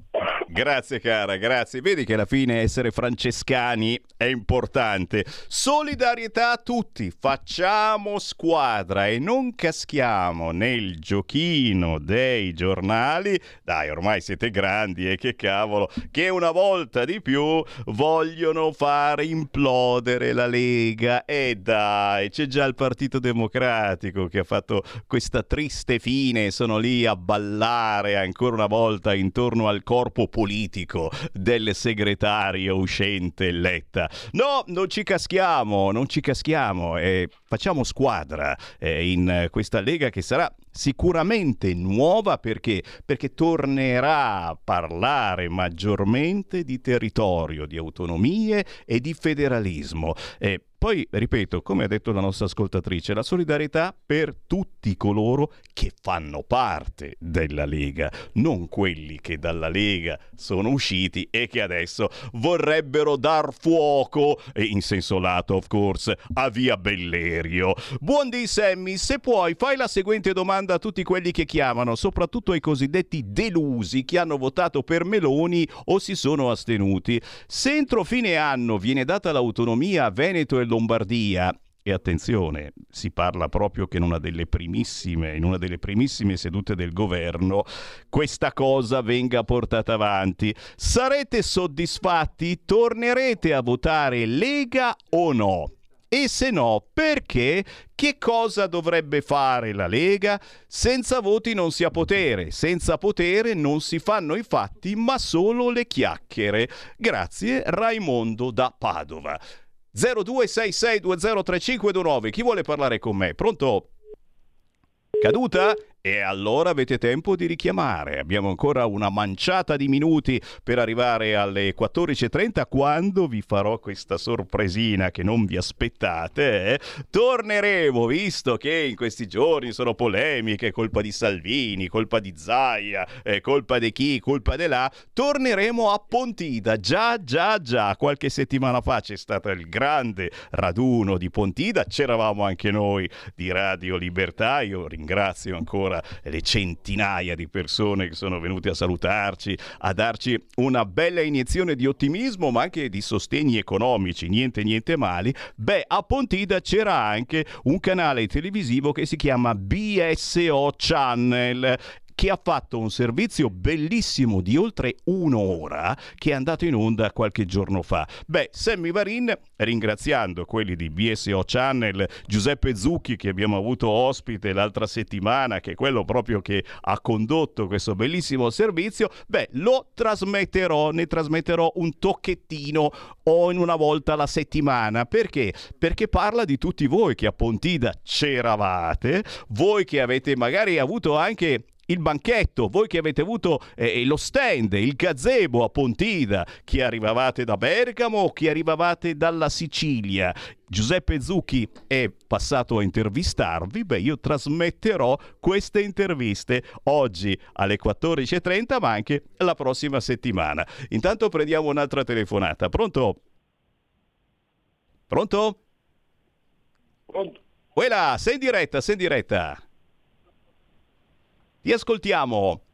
grazie cara, grazie. Vedi che alla fine essere francescani è importante. Solidarietà a tutti, facciamo squadra e non caschiamo nel giochino dei giornali. Dai, ormai siete grandi e che cavolo, che una volta di più vogliono fare implodere la Lega. E dai, c'è già il Partito Democratico che ha fatto questa triste fine, sono lì a ballare ancora una volta intorno al corpo politico del segretario uscente Letta. No, non ci caschiamo, non ci caschiamo e facciamo squadra eh, in questa Lega che sarà sicuramente nuova perché? perché tornerà a parlare maggiormente di territorio, di autonomie e di federalismo. E poi, ripeto, come ha detto la nostra ascoltatrice, la solidarietà per tutti coloro che fanno parte della Lega, non quelli che dalla Lega sono usciti e che adesso vorrebbero dar fuoco, e in senso lato, of course, a via Bellerio. Buon di Sammy, se puoi, fai la seguente domanda a tutti quelli che chiamano, soprattutto ai cosiddetti delusi che hanno votato per Meloni o si sono astenuti. Se entro fine anno viene data l'autonomia a Veneto e Lombardia, e attenzione, si parla proprio che in una in una delle primissime sedute del governo questa cosa venga portata avanti. Sarete soddisfatti? Tornerete a votare Lega o no? E se no, perché? Che cosa dovrebbe fare la Lega? Senza voti non si ha potere, senza potere non si fanno i fatti, ma solo le chiacchiere. Grazie Raimondo da Padova. 0266203529. Chi vuole parlare con me? Pronto? Caduta? E allora avete tempo di richiamare. Abbiamo ancora una manciata di minuti per arrivare alle 14.30 quando vi farò questa sorpresina che non vi aspettate. eh. Torneremo, visto che in questi giorni sono polemiche, colpa di Salvini, colpa di Zaia, eh, colpa di chi, colpa di là. Torneremo a Pontida. Già, già, già. Qualche settimana fa c'è stato il grande raduno di Pontida. C'eravamo anche noi di Radio Libertà. Io ringrazio ancora le centinaia di persone che sono venute a salutarci, a darci una bella iniezione di ottimismo, ma anche di sostegni economici, niente niente male. Beh, a Pontida c'era anche un canale televisivo che si chiama BSO Channel che ha fatto un servizio bellissimo di oltre un'ora che è andato in onda qualche giorno fa. Beh, Sammy Varin, ringraziando quelli di BSO Channel, Giuseppe Zucchi che abbiamo avuto ospite l'altra settimana, che è quello proprio che ha condotto questo bellissimo servizio, beh, lo trasmetterò, ne trasmetterò un tocchettino o in una volta alla settimana. Perché? Perché parla di tutti voi che a Pontida c'eravate, voi che avete magari avuto anche il banchetto, voi che avete avuto eh, lo stand, il gazebo a Pontida, chi arrivavate da Bergamo o chi arrivavate dalla Sicilia. Giuseppe Zucchi è passato a intervistarvi, beh io trasmetterò queste interviste oggi alle 14.30 ma anche la prossima settimana. Intanto prendiamo un'altra telefonata. Pronto? Pronto? Pronto? Quella, sei in diretta, sei in diretta. Ti ascoltiamo.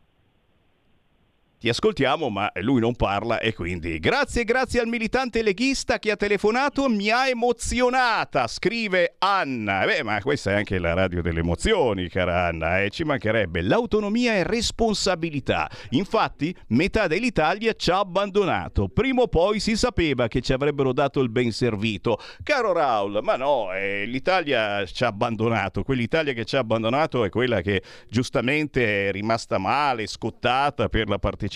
Ti ascoltiamo, ma lui non parla e quindi grazie, grazie al militante leghista che ha telefonato, mi ha emozionata, scrive Anna. Beh, ma questa è anche la radio delle emozioni, cara Anna, e ci mancherebbe. L'autonomia è responsabilità. Infatti, metà dell'Italia ci ha abbandonato. Prima o poi si sapeva che ci avrebbero dato il ben servito. Caro Raul, ma no, eh, l'Italia ci ha abbandonato. Quell'Italia che ci ha abbandonato è quella che giustamente è rimasta male, scottata per la partecipazione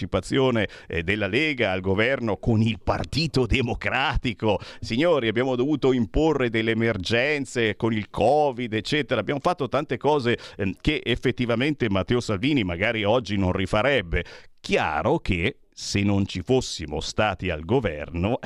eh, della Lega al governo con il Partito Democratico. Signori, abbiamo dovuto imporre delle emergenze con il Covid, eccetera. Abbiamo fatto tante cose eh, che effettivamente Matteo Salvini magari oggi non rifarebbe. Chiaro che se non ci fossimo stati al governo,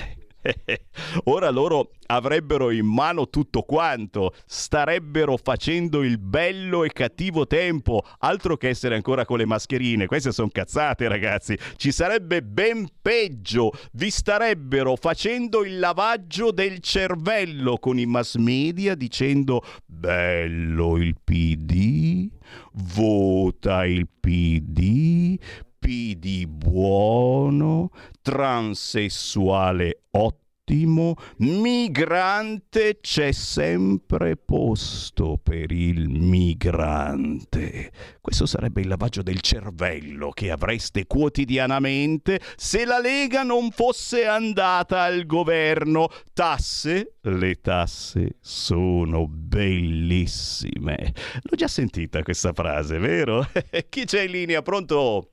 [laughs] Ora loro avrebbero in mano tutto quanto, starebbero facendo il bello e cattivo tempo, altro che essere ancora con le mascherine. Queste sono cazzate, ragazzi. Ci sarebbe ben peggio. Vi starebbero facendo il lavaggio del cervello con i mass media dicendo bello il PD, vota il PD, PD buono, transessuale ottimo, migrante c'è sempre posto per il migrante. Questo sarebbe il lavaggio del cervello che avreste quotidianamente se la Lega non fosse andata al governo. Tasse? Le tasse sono bellissime. L'ho già sentita questa frase, vero? [laughs] Chi c'è in linea? Pronto?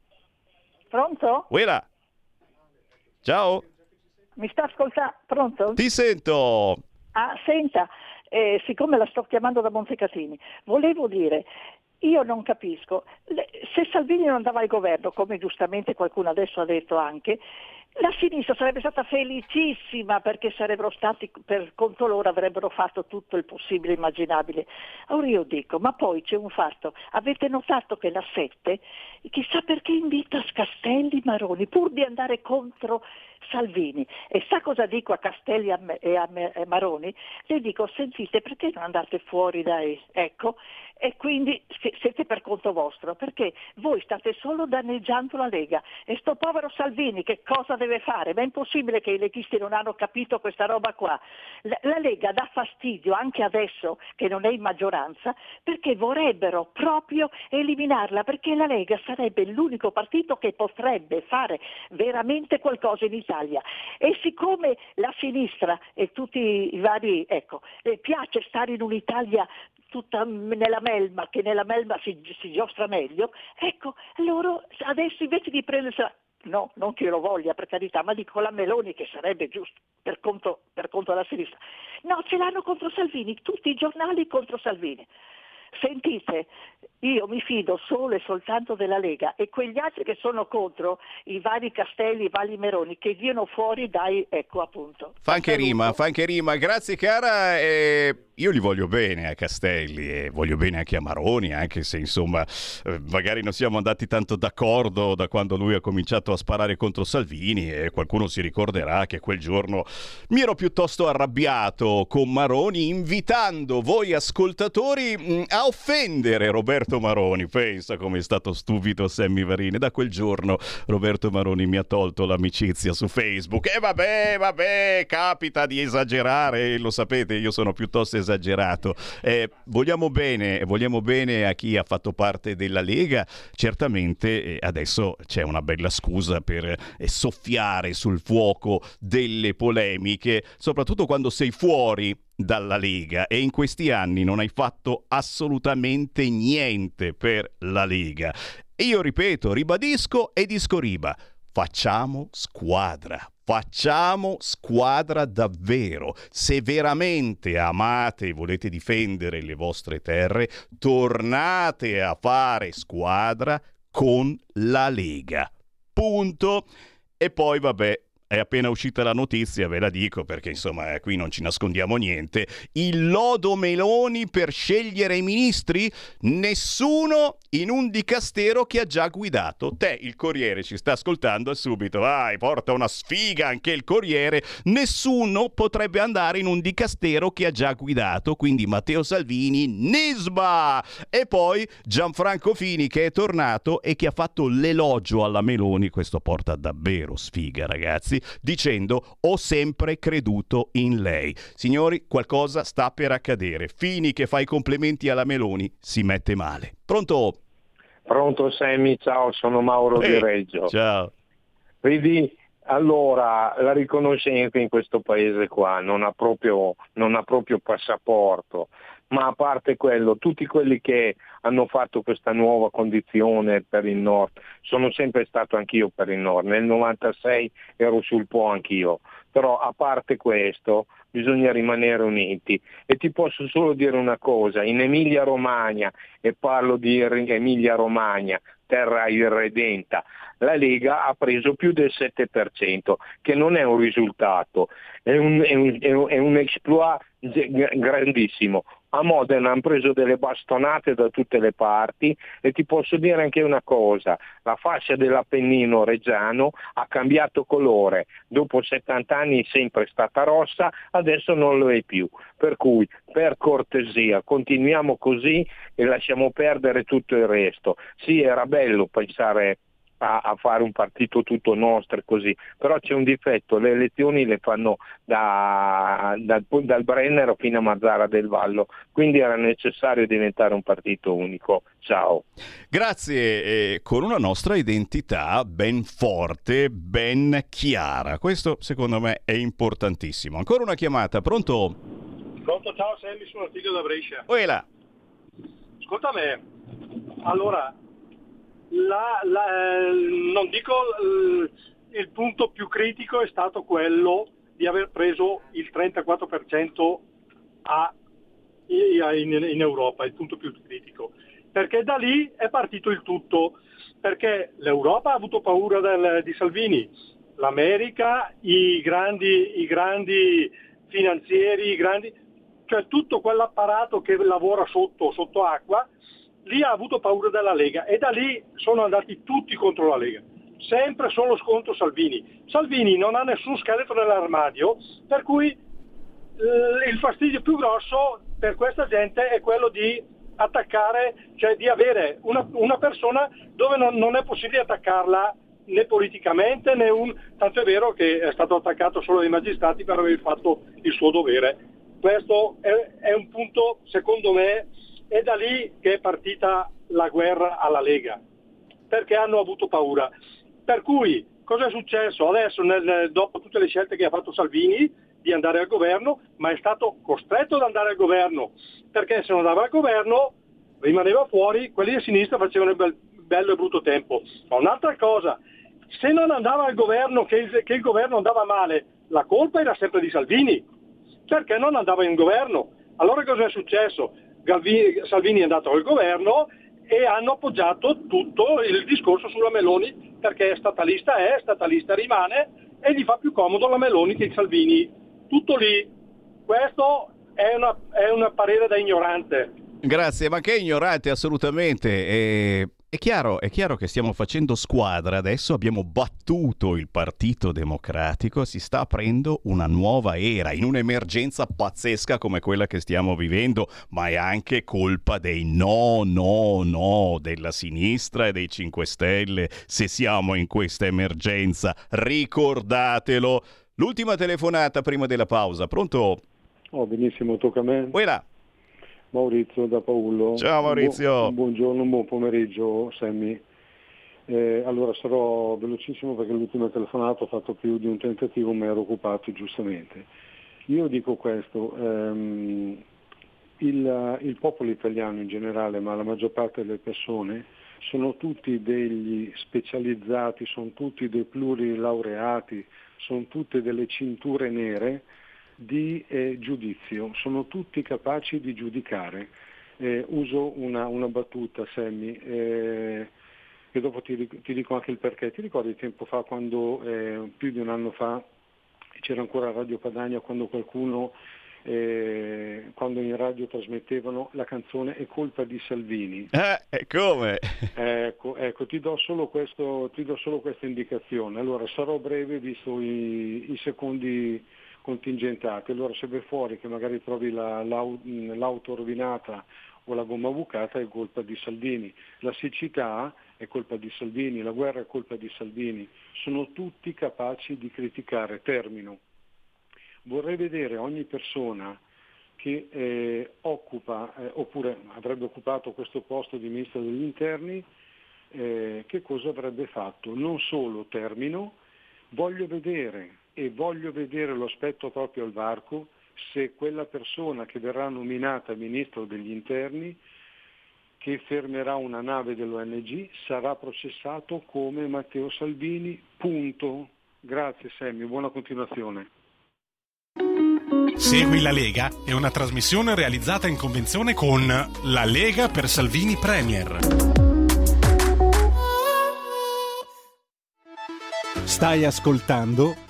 Pronto? Uela. Ciao. Mi sta ascoltando? Pronto? Ti sento. Ah, senta, eh, siccome la sto chiamando da Montecatini, volevo dire, io non capisco, se Salvini non andava al governo, come giustamente qualcuno adesso ha detto anche, la sinistra sarebbe stata felicissima perché sarebbero stati, per conto loro avrebbero fatto tutto il possibile immaginabile. Ora io dico, ma poi c'è un fatto, avete notato che la Sette, chissà perché invita Castelli Maroni, pur di andare contro Salvini. E sa cosa dico a Castelli e a Maroni? Le dico, sentite, perché non andate fuori dai... Ecco, e quindi siete per conto vostro, perché voi state solo danneggiando la Lega. E sto povero Salvini che cosa deve fare? Ma è impossibile che i leghisti non hanno capito questa roba qua. La, la Lega dà fastidio anche adesso che non è in maggioranza perché vorrebbero proprio eliminarla, perché la Lega sarebbe l'unico partito che potrebbe fare veramente qualcosa in Italia. E siccome la sinistra e tutti i vari, ecco, eh, piace stare in un'Italia tutta nella melma, che nella melma si, si giostra meglio, ecco, loro adesso invece di prendersela, no, non che lo voglia per carità, ma dico la Meloni che sarebbe giusto per conto, per conto della sinistra, no, ce l'hanno contro Salvini, tutti i giornali contro Salvini. Sentite, io mi fido solo e soltanto della Lega e quegli altri che sono contro i vari Castelli, i vari Meroni, che diano fuori dai, ecco appunto. Fa anche rima, fa anche rima. Grazie cara. eh, io li voglio bene a Castelli e voglio bene anche a Maroni, anche se insomma eh, magari non siamo andati tanto d'accordo da quando lui ha cominciato a sparare contro Salvini e qualcuno si ricorderà che quel giorno mi ero piuttosto arrabbiato con Maroni invitando voi ascoltatori mh, offendere Roberto Maroni. Pensa come è stato stupido Sammy Varini. Da quel giorno Roberto Maroni mi ha tolto l'amicizia su Facebook. E vabbè, vabbè, capita di esagerare, lo sapete, io sono piuttosto esagerato. Eh, vogliamo bene, vogliamo bene a chi ha fatto parte della Lega. Certamente eh, adesso c'è una bella scusa per eh, soffiare sul fuoco delle polemiche, soprattutto quando sei fuori dalla Lega e in questi anni non hai fatto assolutamente niente per la Lega. Io ripeto, ribadisco e disco riba, facciamo squadra. Facciamo squadra davvero. Se veramente amate e volete difendere le vostre terre, tornate a fare squadra con la Lega. Punto. E poi vabbè, è appena uscita la notizia, ve la dico perché insomma eh, qui non ci nascondiamo niente. Il lodo Meloni per scegliere i ministri? Nessuno in un dicastero che ha già guidato. Te, il Corriere, ci sta ascoltando subito, vai, porta una sfiga anche il Corriere. Nessuno potrebbe andare in un dicastero che ha già guidato, quindi Matteo Salvini, Nisba! E poi Gianfranco Fini che è tornato e che ha fatto l'elogio alla Meloni, questo porta davvero sfiga ragazzi, dicendo ho sempre creduto in lei. Signori, qualcosa sta per accadere. Fini che fa i complimenti alla Meloni si mette male. Pronto? Pronto Sammy, ciao, sono Mauro di Eh, Reggio. Ciao. Vedi, allora la riconoscenza in questo paese qua non ha proprio, non ha proprio passaporto, ma a parte quello, tutti quelli che hanno fatto questa nuova condizione per il nord, sono sempre stato anch'io per il nord, nel 96 ero sul Po anch'io, però a parte questo bisogna rimanere uniti e ti posso solo dire una cosa, in Emilia Romagna, e parlo di Emilia Romagna, terra irredenta, la Lega ha preso più del 7%, che non è un risultato, è un, è un- è un- è un exploit grandissimo. A Modena hanno preso delle bastonate da tutte le parti e ti posso dire anche una cosa, la fascia dell'Appennino reggiano ha cambiato colore, dopo 70 anni è sempre stata rossa, adesso non lo è più. Per cui, per cortesia, continuiamo così e lasciamo perdere tutto il resto. Sì, era bello pensare a, a fare un partito tutto nostro e così, però c'è un difetto, le elezioni le fanno da- dal, dal Brennero fino a Mazzara del Vallo, quindi era necessario diventare un partito unico. Ciao. Grazie, eh, con una nostra identità ben forte, ben chiara. Questo secondo me è importantissimo. Ancora una chiamata, pronto? Pronto, ciao Sammy, sono Attilio da Brescia. Uela. Ascolta me, allora, la- la- eh, non dico eh, il punto più critico è stato quello di aver preso il 34% a- in, in Europa, il punto più critico, perché da lì è partito il tutto, perché l'Europa ha avuto paura del- di Salvini, l'America, i grandi, i grandi finanzieri, i grandi, cioè tutto quell'apparato che lavora sotto, sotto acqua, lì ha avuto paura della Lega e da lì sono andati tutti contro la Lega. Sempre solo scontro Salvini. Salvini non ha nessun scheletro nell'armadio, per cui eh, il fastidio più grosso per questa gente è quello di attaccare, cioè di avere una, una persona dove non, non è possibile attaccarla né politicamente né un... tanto è vero che è stato attaccato solo dai magistrati per aver fatto il suo dovere. Questo è, è un punto, secondo me, è da lì che è partita la guerra alla Lega, perché hanno avuto paura. Per cui cosa è successo? Adesso, nel- dopo tutte le scelte che ha fatto Salvini di andare al governo, ma è stato costretto ad andare al governo, perché se non andava al governo rimaneva fuori, quelli di sinistra facevano il bel- bello e brutto tempo. Ma un'altra cosa, se non andava al governo, che il, che il governo andava male, la colpa era sempre di Salvini, perché non andava in governo. Allora cosa è successo? Galvi- Salvini è andato al governo e hanno appoggiato tutto il discorso sulla Meloni perché statalista è, statalista rimane e gli fa più comodo la Meloni che il Salvini. Tutto lì. Questo è una, è una parere da ignorante. Grazie, ma che ignorante assolutamente. E- È chiaro, è chiaro che stiamo facendo squadra adesso, abbiamo battuto il Partito Democratico, si sta aprendo una nuova era in un'emergenza pazzesca come quella che stiamo vivendo, ma è anche colpa dei no, no, no della sinistra e dei 5 Stelle se siamo in questa emergenza. Ricordatelo. L'ultima telefonata prima della pausa, pronto? Oh, benissimo, tocca a me. Quella. Maurizio da Paolo. Ciao, Maurizio. Un un buongiorno, un buon pomeriggio Sammy. Eh, allora sarò velocissimo perché l'ultima telefonata ho fatto più di un tentativo, ma ero occupato giustamente. Io dico questo, ehm, il, il popolo italiano in generale, ma la maggior parte delle persone, sono tutti degli specializzati, sono tutti dei plurilaureati, sono tutte delle cinture nere di eh, giudizio, sono tutti capaci di giudicare. Eh, uso una, una battuta, Sammy, eh, e dopo ti, ti dico anche il perché. Ti ricordi tempo fa, quando eh, più di un anno fa c'era ancora Radio Padania, quando qualcuno eh, quando in radio trasmettevano la canzone È colpa di Salvini. Eh, come? Ecco, ecco, ti do solo, questo, ti do solo questa indicazione. Allora, sarò breve visto i, i secondi contingentati. Allora, se vai fuori che magari trovi la- l'au- l'auto rovinata o la gomma bucata è colpa di Salvini. La siccità è colpa di Salvini, la guerra è colpa di Salvini. Sono tutti capaci di criticare. Termino. Vorrei vedere ogni persona che eh, occupa eh, oppure avrebbe occupato questo posto di ministro degli interni, eh, che cosa avrebbe fatto? Non solo termino, voglio vedere e voglio vedere lo aspetto proprio al varco se quella persona che verrà nominata ministro degli interni che fermerà una nave dell'ONG sarà processato come Matteo Salvini, punto. Grazie Semmi, buona continuazione. Segui la Lega è una trasmissione realizzata in convenzione con La Lega per Salvini Premier. Stai ascoltando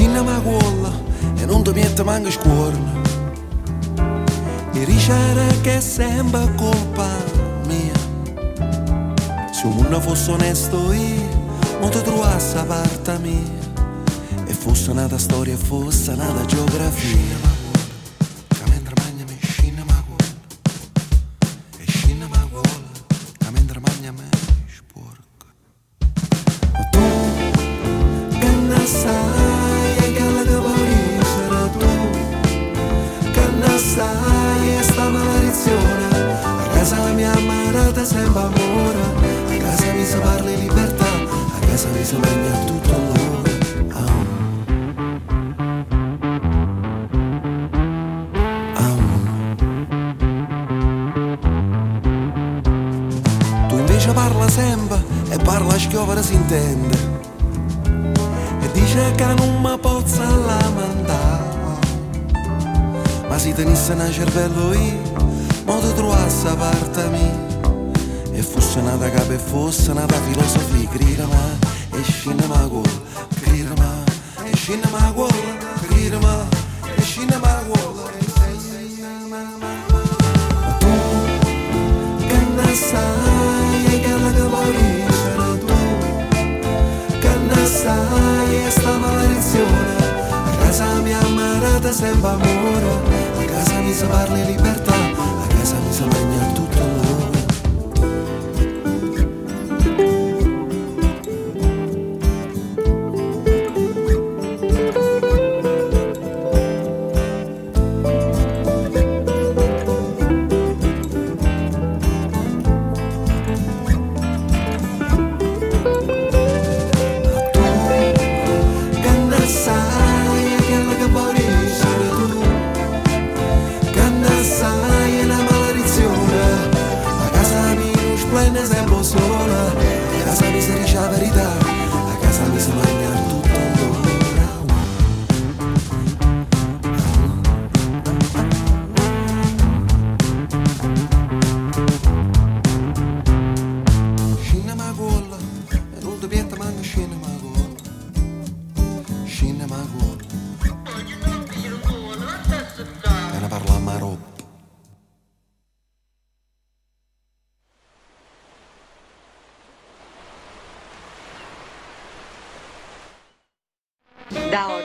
E scinna ma quella e non ti mette manco scuorno E ricere che è sempre colpa mia. Se un mondo fosse onesto io non ti trovassi a parte mia. E fosse nata storia e fosse nata geografia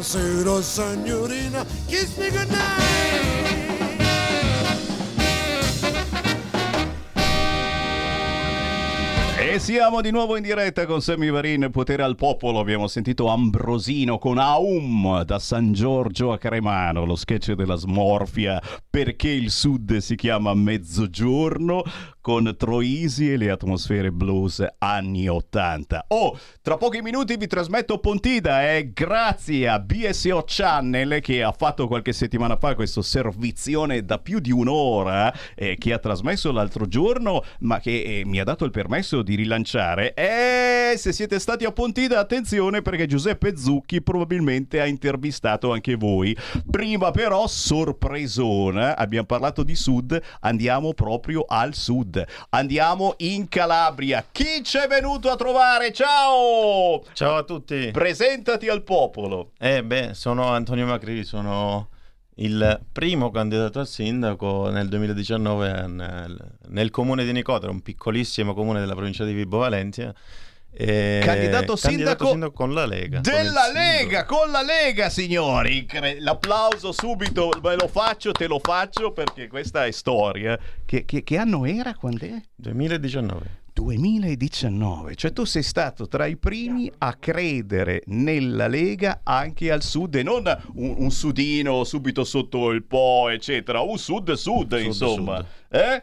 Buonasera signorina, kiss me goodnight. E siamo di nuovo in diretta con Sammy Varin, Potere al Popolo. Abbiamo sentito Ambrosino con Aum da San Giorgio a Cremano, lo sketch della smorfia perché il sud si chiama Mezzogiorno con Troisi e le atmosfere blues anni 80. Oh, tra pochi minuti vi trasmetto Pontida e grazie a BSO Channel che ha fatto qualche settimana fa questo servizione da più di un'ora eh, che ha trasmesso l'altro giorno ma che eh, mi ha dato il permesso di rilanciare. E se siete stati a Pontida attenzione perché Giuseppe Zucchi probabilmente ha intervistato anche voi. Prima però sorpresona, abbiamo parlato di sud, andiamo proprio al sud. Andiamo in Calabria. Chi c'è venuto a trovare? Ciao! Ciao a tutti. Presentati al popolo. Eh beh, sono Antonio Macri, sono il primo candidato a sindaco nel 2019 nel, nel comune di Nicotera, un piccolissimo comune della provincia di Vibo Valentia. E Candidato sindaco con la Lega. Della Lega, con la Lega, signori. L'applauso subito, ve lo faccio, te lo faccio perché questa è storia. Che, che- che anno era? Quando è? 2019. 2019, cioè tu sei stato tra i primi a credere nella Lega anche al sud e non un, un sudino subito sotto il Po, eccetera, un sud-sud, insomma. sud. Eh?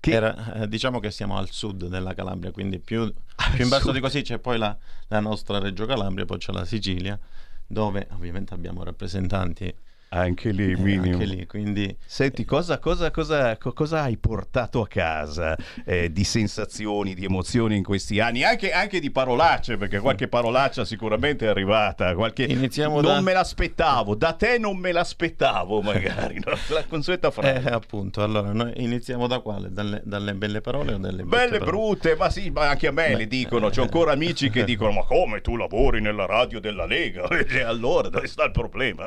Era, eh, diciamo che siamo al sud della Calabria, quindi più, più in basso sud. di così c'è poi la, la nostra Reggio Calabria, poi c'è la Sicilia, dove ovviamente abbiamo rappresentanti Anche lì, eh, minimo. anche lì, quindi Senti, cosa, cosa- cosa- co- cosa hai portato a casa eh, di sensazioni, di emozioni in questi anni? Anche, anche di parolacce, perché qualche parolaccia sicuramente è arrivata. Qualche... Iniziamo non da- me l'aspettavo, da te non me l'aspettavo [laughs] magari. no? La consueta frase. Eh, appunto, allora noi iniziamo da quale? Dalle, dalle belle parole o dalle brutte Belle parole? brutte, ma sì, ma anche a me le dicono. C'ho ancora amici che [laughs] dicono: Ma come tu lavori nella radio della Lega? [laughs] E allora dove sta il problema?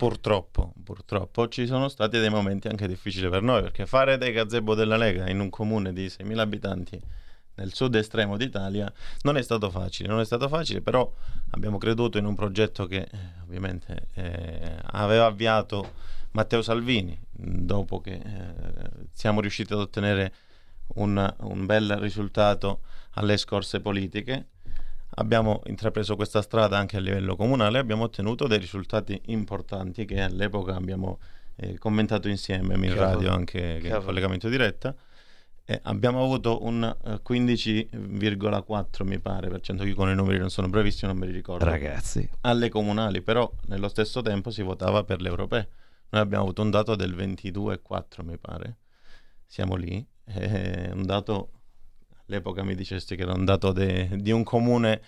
Purtroppo, purtroppo ci sono stati dei momenti anche difficili per noi, perché fare dei gazebo della Lega in un comune di 6.000 abitanti nel sud estremo d'Italia non è stato facile, non è stato facile, però abbiamo creduto in un progetto che eh, ovviamente eh, aveva avviato Matteo Salvini, dopo che eh, siamo riusciti ad ottenere un, un bel risultato alle scorse politiche. Abbiamo intrapreso questa strada anche a livello comunale, abbiamo ottenuto dei risultati importanti che all'epoca abbiamo eh, commentato insieme in Cavolo. radio anche che in collegamento diretta. Eh, abbiamo avuto un eh, 15,4 mi pare per cento che con i numeri non sono brevissimo, non me li ricordo. Ragazzi. Alle comunali, però nello stesso tempo si votava per le europee. Noi abbiamo avuto un dato del 22,4 mi pare. Siamo lì. eh, un dato all'epoca mi dicesti che era un dato de- di un comune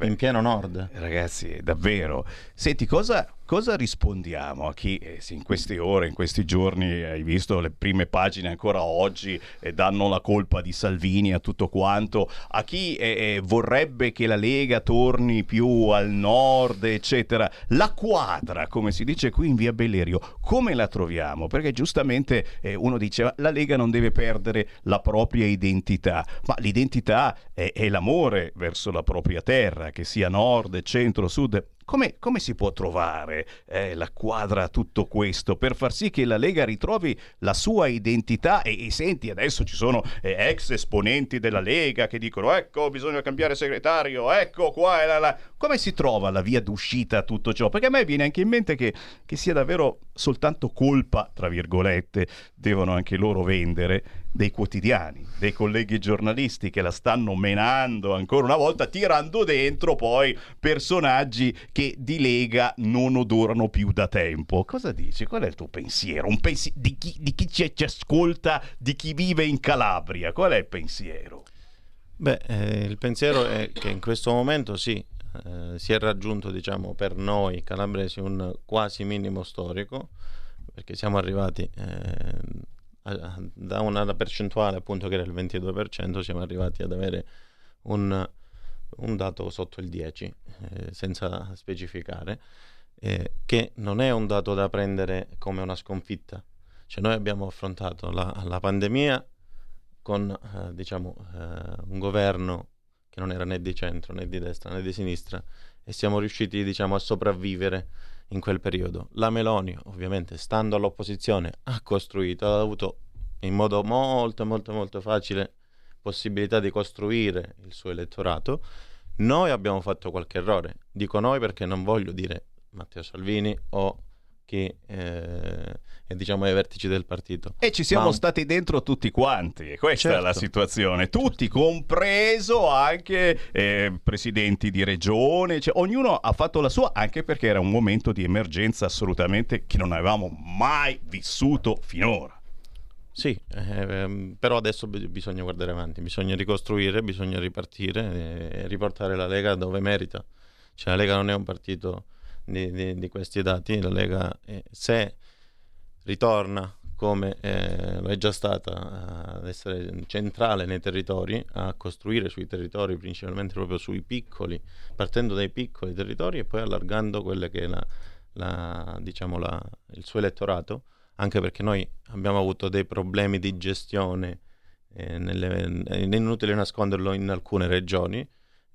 in pieno nord. Ragazzi, davvero. Senti, cosa, cosa rispondiamo a chi eh, in queste ore, in questi giorni, hai visto le prime pagine ancora oggi e danno la colpa di Salvini a tutto quanto, a chi eh, eh, vorrebbe che la Lega torni più al nord, eccetera. La quadra, come si dice qui in via Bellerio, come la troviamo? Perché giustamente eh, uno diceva la Lega non deve perdere la propria identità, ma l'identità è, è l'amore verso la propria terra, che sia nord, centro, sud. Come, come si può trovare eh, la quadra a tutto questo per far sì che la Lega ritrovi la sua identità? E, e senti, adesso ci sono eh, ex esponenti della Lega che dicono: ecco, bisogna cambiare segretario, ecco qua e là, là. Come si trova la via d'uscita a tutto ciò? Perché a me viene anche in mente che, che sia davvero soltanto colpa, tra virgolette, devono anche loro vendere dei quotidiani, dei colleghi giornalisti che la stanno menando ancora una volta, tirando dentro poi personaggi che di Lega non odorano più da tempo. Cosa dici? Qual è il tuo pensiero? Pensi- di chi, di chi ci, ci ascolta, di chi vive in Calabria? Qual è il pensiero? Beh, eh, il pensiero è che in questo momento sì, eh, si è raggiunto diciamo, per noi calabresi un quasi minimo storico, perché siamo arrivati eh, da una percentuale appunto che era il 22%, siamo arrivati ad avere un, un dato sotto il 10%, eh, senza specificare, eh, che non è un dato da prendere come una sconfitta. Cioè noi abbiamo affrontato la, la pandemia con eh, diciamo, eh, un governo che non era né di centro né di destra né di sinistra e siamo riusciti diciamo, a sopravvivere in quel periodo. La Meloni ovviamente stando all'opposizione ha costruito, ha avuto in modo molto molto molto facile possibilità di costruire il suo elettorato. Noi abbiamo fatto qualche errore, dico noi perché non voglio dire Matteo Salvini o chi eh, è diciamo ai vertici del partito. E ci siamo Ma- stati dentro tutti quanti, questa Certo. è la situazione, tutti, compreso anche eh, presidenti di regione, cioè, ognuno ha fatto la sua, anche perché era un momento di emergenza assolutamente che non avevamo mai vissuto finora. Sì, ehm, però adesso bi- bisogna guardare avanti, bisogna ricostruire, bisogna ripartire e riportare la Lega dove merita. Cioè la Lega non è un partito di, di- di questi dati, la Lega eh, se ritorna come eh, lo è già stata ad essere centrale nei territori, a costruire sui territori, principalmente proprio sui piccoli, partendo dai piccoli territori e poi allargando quelle che è la, la- diciamo la- il suo elettorato, anche perché noi abbiamo avuto dei problemi di gestione, eh, nelle- è inutile nasconderlo in alcune regioni,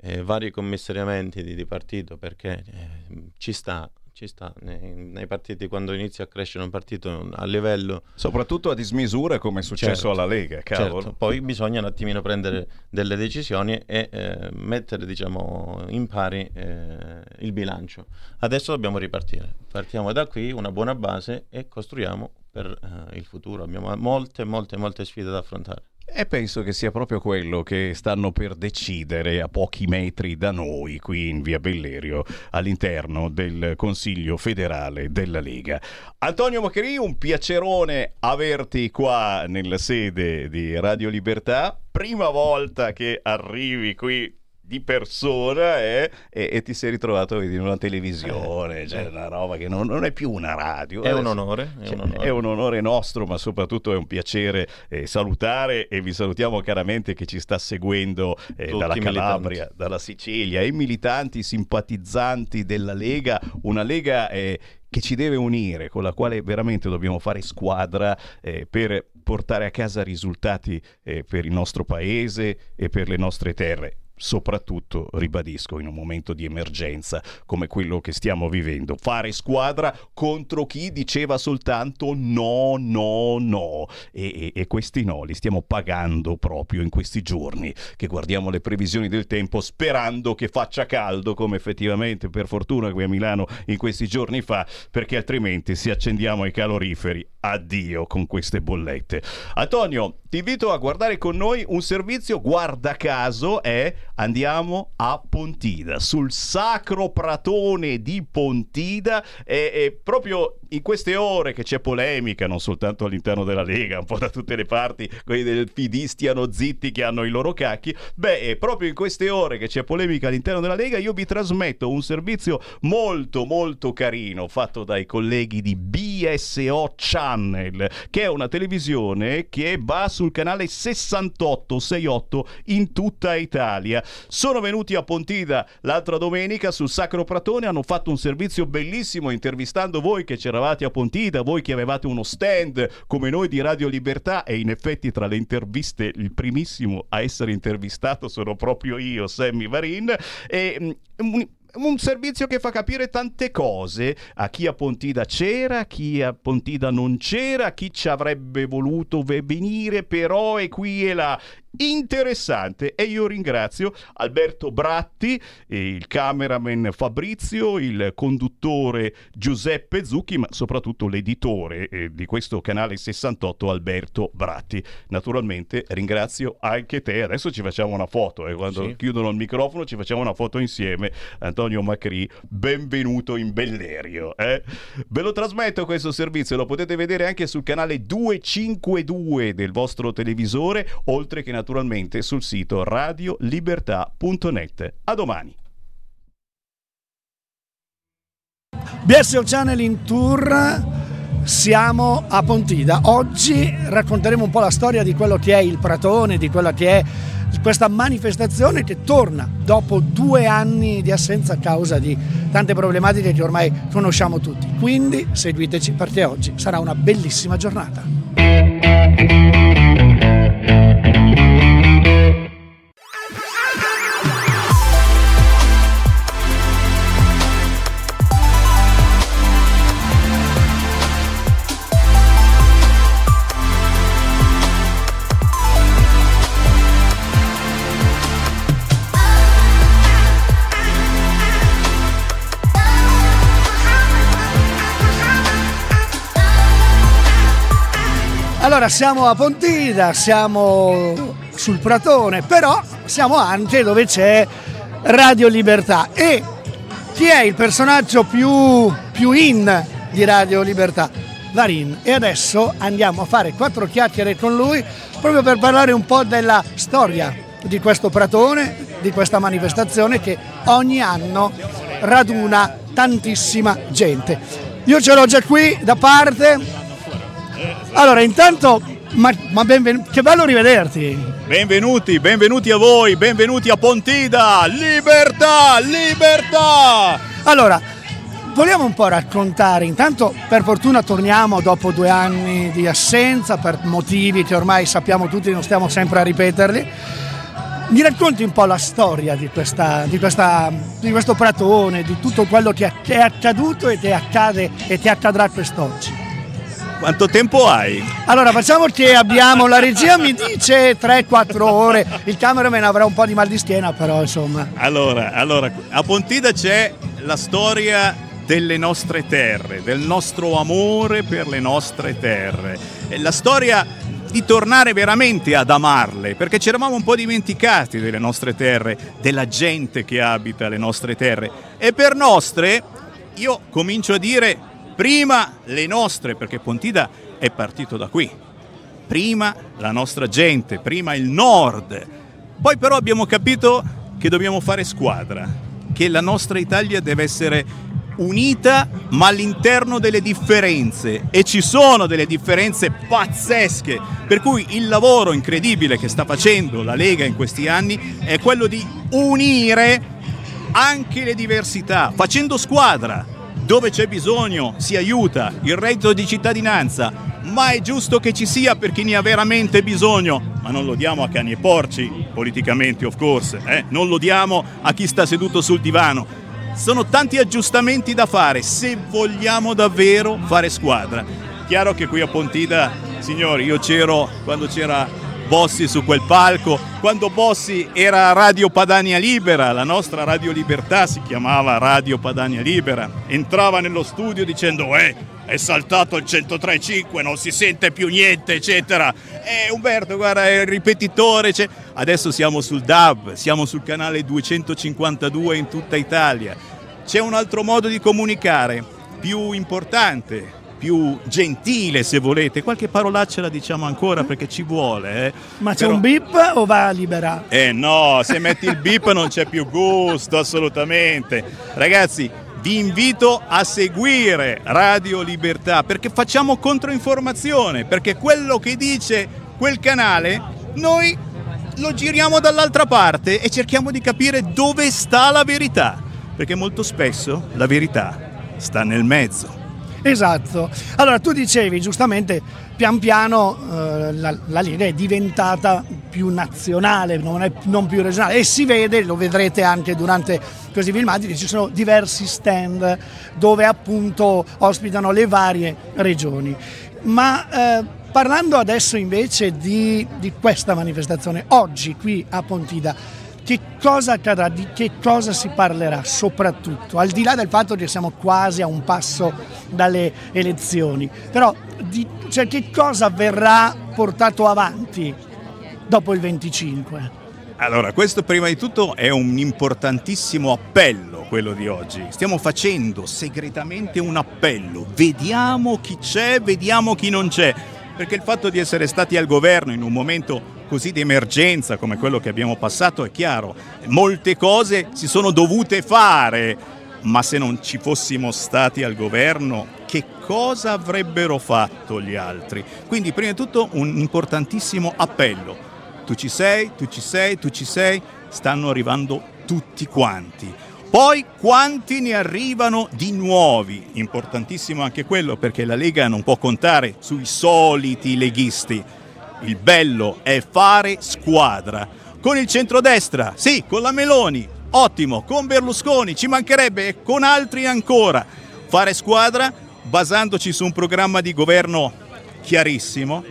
eh, vari commissariamenti di, di partito perché eh, ci sta, ci sta nei, nei partiti quando inizia a crescere un partito a livello Soprattutto a dismisura come è successo Certo, alla Lega, cavolo. certo. Poi bisogna un attimino prendere delle decisioni e eh, mettere diciamo in pari eh, il bilancio. Adesso dobbiamo ripartire. Partiamo da qui, una buona base e costruiamo per eh, il futuro. Abbiamo molte, molte, molte sfide da affrontare. E penso che sia proprio quello che stanno per decidere a pochi metri da noi, qui in via Bellerio, all'interno del Consiglio federale della Lega. Antonio Maccheri, un piacerone averti qua nella sede di Radio Libertà. Prima volta che arrivi qui di persona eh, e, e ti sei ritrovato vedi, in una televisione, cioè una roba che non, non è più una radio. È un Adesso- onore, è cioè, un onore. è un onore nostro, ma soprattutto è un piacere eh, salutare e vi salutiamo chiaramente che ci sta seguendo eh, dalla Calabria, dalla Sicilia, i militanti simpatizzanti della Lega, una Lega eh, che ci deve unire, con la quale veramente dobbiamo fare squadra eh, per portare a casa risultati eh, per il nostro paese e per le nostre terre. Soprattutto, ribadisco, in un momento di emergenza come quello che stiamo vivendo, fare squadra contro chi diceva soltanto no, no, no. E, e- e questi no li stiamo pagando proprio in questi giorni, che guardiamo le previsioni del tempo sperando che faccia caldo, come effettivamente per fortuna qui a Milano in questi giorni fa, perché altrimenti se accendiamo i caloriferi, addio con queste bollette. Antonio, ti invito a guardare con noi un servizio, guarda caso, è andiamo a Pontida, sul sacro pratone di Pontida, e, e proprio in queste ore che c'è polemica, non soltanto all'interno della Lega, un po' da tutte le parti, quelli del PD stiano zitti che hanno i loro cacchi, beh, proprio in queste ore che c'è polemica all'interno della Lega, io vi trasmetto un servizio molto molto carino fatto dai colleghi di BSO Channel, che è una televisione che va sul canale 6868 in tutta Italia. Sono venuti a Pontida l'altra domenica sul Sacro Pratone, hanno fatto un servizio bellissimo intervistando voi che c'eravate a Pontida, voi che avevate uno stand come noi di Radio Libertà e in effetti tra le interviste il primissimo a essere intervistato sono proprio io, Sammy Varin e mm, un- servizio che fa capire tante cose a chi a Pontida c'era, a chi a Pontida non c'era, a chi ci avrebbe voluto ve- venire, però è qui e là. Interessante e io ringrazio Alberto Bratti, eh, il cameraman Fabrizio, il conduttore Giuseppe Zucchi, ma soprattutto l'editore eh, di questo canale 68 Alberto Bratti. Naturalmente ringrazio anche te. Adesso ci facciamo una foto e quando Sì. chiudono il microfono ci facciamo una foto insieme. Antonio Macri, benvenuto in Bellerio. eh. Ve lo trasmetto questo servizio, lo potete vedere anche sul canale 252 del vostro televisore, oltre che naturalmente sul sito radiolibertà.net. A domani. BSO Channel in tour, siamo a Pontida. Oggi racconteremo un po' la storia di quello che è il Pratone, di quella che è questa manifestazione che torna dopo due anni di assenza a causa di tante problematiche che ormai conosciamo tutti. Quindi seguiteci perché oggi sarà una bellissima giornata. Allora siamo a Pontida, siamo sul Pratone, però siamo anche dove c'è Radio Libertà e chi è il personaggio più, più in di Radio Libertà? Varin. E adesso andiamo a fare quattro chiacchiere con lui proprio per parlare un po' della storia di questo Pratone, di questa manifestazione che ogni anno raduna tantissima gente. Io ce l'ho già qui da parte, allora, intanto, ma, ma benven- che bello rivederti. Benvenuti, benvenuti a voi, benvenuti a Pontida. Libertà, libertà. Allora, vogliamo un po' raccontare, intanto per fortuna torniamo dopo due anni di assenza per motivi che ormai sappiamo tutti, non stiamo sempre a ripeterli. Mi racconti un po' la storia di, questa, di, questa, di questo pratone, di tutto quello che è accaduto e che accade e che accadrà quest'oggi. Quanto tempo hai? Allora facciamo che abbiamo, la regia mi dice 3-4 ore, il cameraman avrà un po' di mal di schiena però insomma. Allora, allora a Pontida c'è la storia delle nostre terre, del nostro amore per le nostre terre. La storia di tornare veramente ad amarle, perché ci eravamo un po' dimenticati delle nostre terre, della gente che abita le nostre terre. E per nostre, io comincio a dire Prima le nostre, perché Pontida è partito da qui. Prima la nostra gente, prima il nord. Poi però abbiamo capito che dobbiamo fare squadra, che la nostra Italia deve essere unita ma all'interno delle differenze e ci sono delle differenze pazzesche per cui il lavoro incredibile che sta facendo la Lega in questi anni è quello di unire anche le diversità facendo squadra dove c'è bisogno si aiuta, il reddito di cittadinanza, ma è giusto che ci sia per chi ne ha veramente bisogno, ma non lo diamo a cani e porci, politicamente of course, eh? non lo diamo a chi sta seduto sul divano. Sono tanti aggiustamenti da fare se vogliamo davvero fare squadra. Chiaro che qui a Pontida, signori, io c'ero quando c'era Bossi su quel palco, quando Bossi era Radio Padania Libera, la nostra Radio Libertà si chiamava Radio Padania Libera, entrava nello studio dicendo eh, è saltato il 103.5, non si sente più niente, eccetera. E eh, Umberto, guarda, è il ripetitore. Cioè... Adesso siamo sul DAB, siamo sul canale 252 in tutta Italia. C'è un altro modo di comunicare, più importante, più gentile se volete. Qualche parolaccia la diciamo ancora perché ci vuole. Eh. Ma c'è Però... un bip o va a liberare? Eh no, se metti il bip non c'è più gusto, assolutamente. Ragazzi, vi invito a seguire Radio Libertà perché facciamo controinformazione, perché quello che dice quel canale noi lo giriamo dall'altra parte e cerchiamo di capire dove sta la verità, perché molto spesso la verità sta nel mezzo. Esatto. Allora tu dicevi giustamente, pian piano eh, la, la, Lega è diventata più nazionale, non, è, non, più regionale e si vede, lo vedrete anche durante questi filmati, che ci sono diversi stand dove appunto ospitano le varie regioni. Ma eh, parlando adesso invece di, di questa manifestazione, oggi qui a Pontida, che cosa accadrà, di che cosa si parlerà soprattutto, al di là del fatto che siamo quasi a un passo dalle elezioni, però di, cioè, che cosa verrà portato avanti dopo il 25? Allora, questo prima di tutto è un importantissimo appello, quello di oggi. Stiamo facendo segretamente un appello. Vediamo chi c'è, vediamo chi non c'è. Perché il fatto di essere stati al governo in un momento così di emergenza come quello che abbiamo passato è chiaro, molte cose si sono dovute fare, ma se non ci fossimo stati al governo, che cosa avrebbero fatto gli altri? Quindi prima di tutto un importantissimo appello. Tu ci sei, tu ci sei, tu ci sei, stanno arrivando tutti quanti. Poi quanti ne arrivano di nuovi? Importantissimo anche quello perché la Lega non può contare sui soliti leghisti. Il bello è fare squadra. Con il centrodestra, sì, con la Meloni, ottimo, con Berlusconi, ci mancherebbe e con altri ancora. Fare squadra basandoci su un programma di governo chiarissimo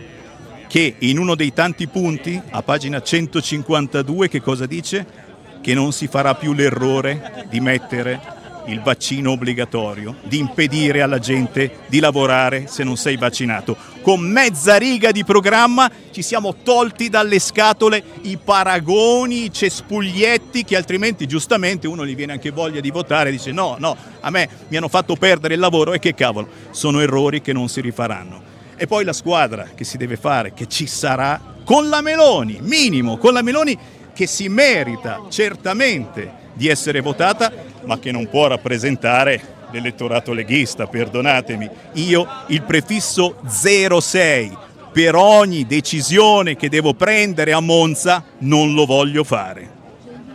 che in uno dei tanti punti, a pagina 152, che cosa dice? Che non si farà più l'errore di mettere il vaccino obbligatorio, di impedire alla gente di lavorare se non sei vaccinato. Con mezza riga di programma ci siamo tolti dalle scatole i paragoni, i cespuglietti che altrimenti giustamente uno gli viene anche voglia di votare e dice no, no, a me mi hanno fatto perdere il lavoro e che cavolo, sono errori che non si rifaranno. E poi la squadra che si deve fare, che ci sarà con la Meloni, minimo, con la Meloni che si merita certamente di essere votata, ma che non può rappresentare l'elettorato leghista, perdonatemi. Io il prefisso 06 per ogni decisione che devo prendere a Monza non lo voglio fare.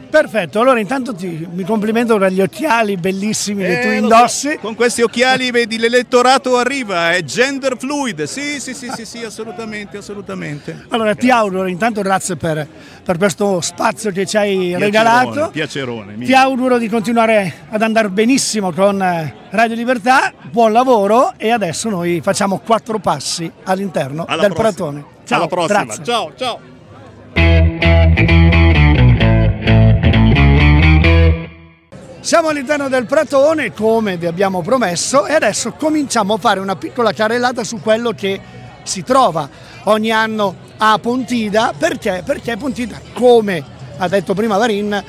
Perfetto, allora intanto ti, mi complimento per gli occhiali bellissimi che tu Eh, indossi. so, Con questi occhiali vedi l'elettorato arriva, è gender fluid. Sì, sì, sì, sì, sì, assolutamente, assolutamente. Allora ti auguro intanto grazie per, per questo spazio che ci hai Piacerone, regalato. Piacerone. mi- Ti auguro di continuare ad andare benissimo con eh, Radio Libertà, buon lavoro e adesso noi facciamo quattro passi all'interno Alla del prossima. Pratone. Ciao, Alla prossima. grazie. Ciao, ciao. Siamo all'interno del Pratone come vi abbiamo promesso e adesso cominciamo a fare una piccola carrellata su quello che si trova ogni anno a Pontida. Perché? Perché Pontida, come ha detto prima Varin,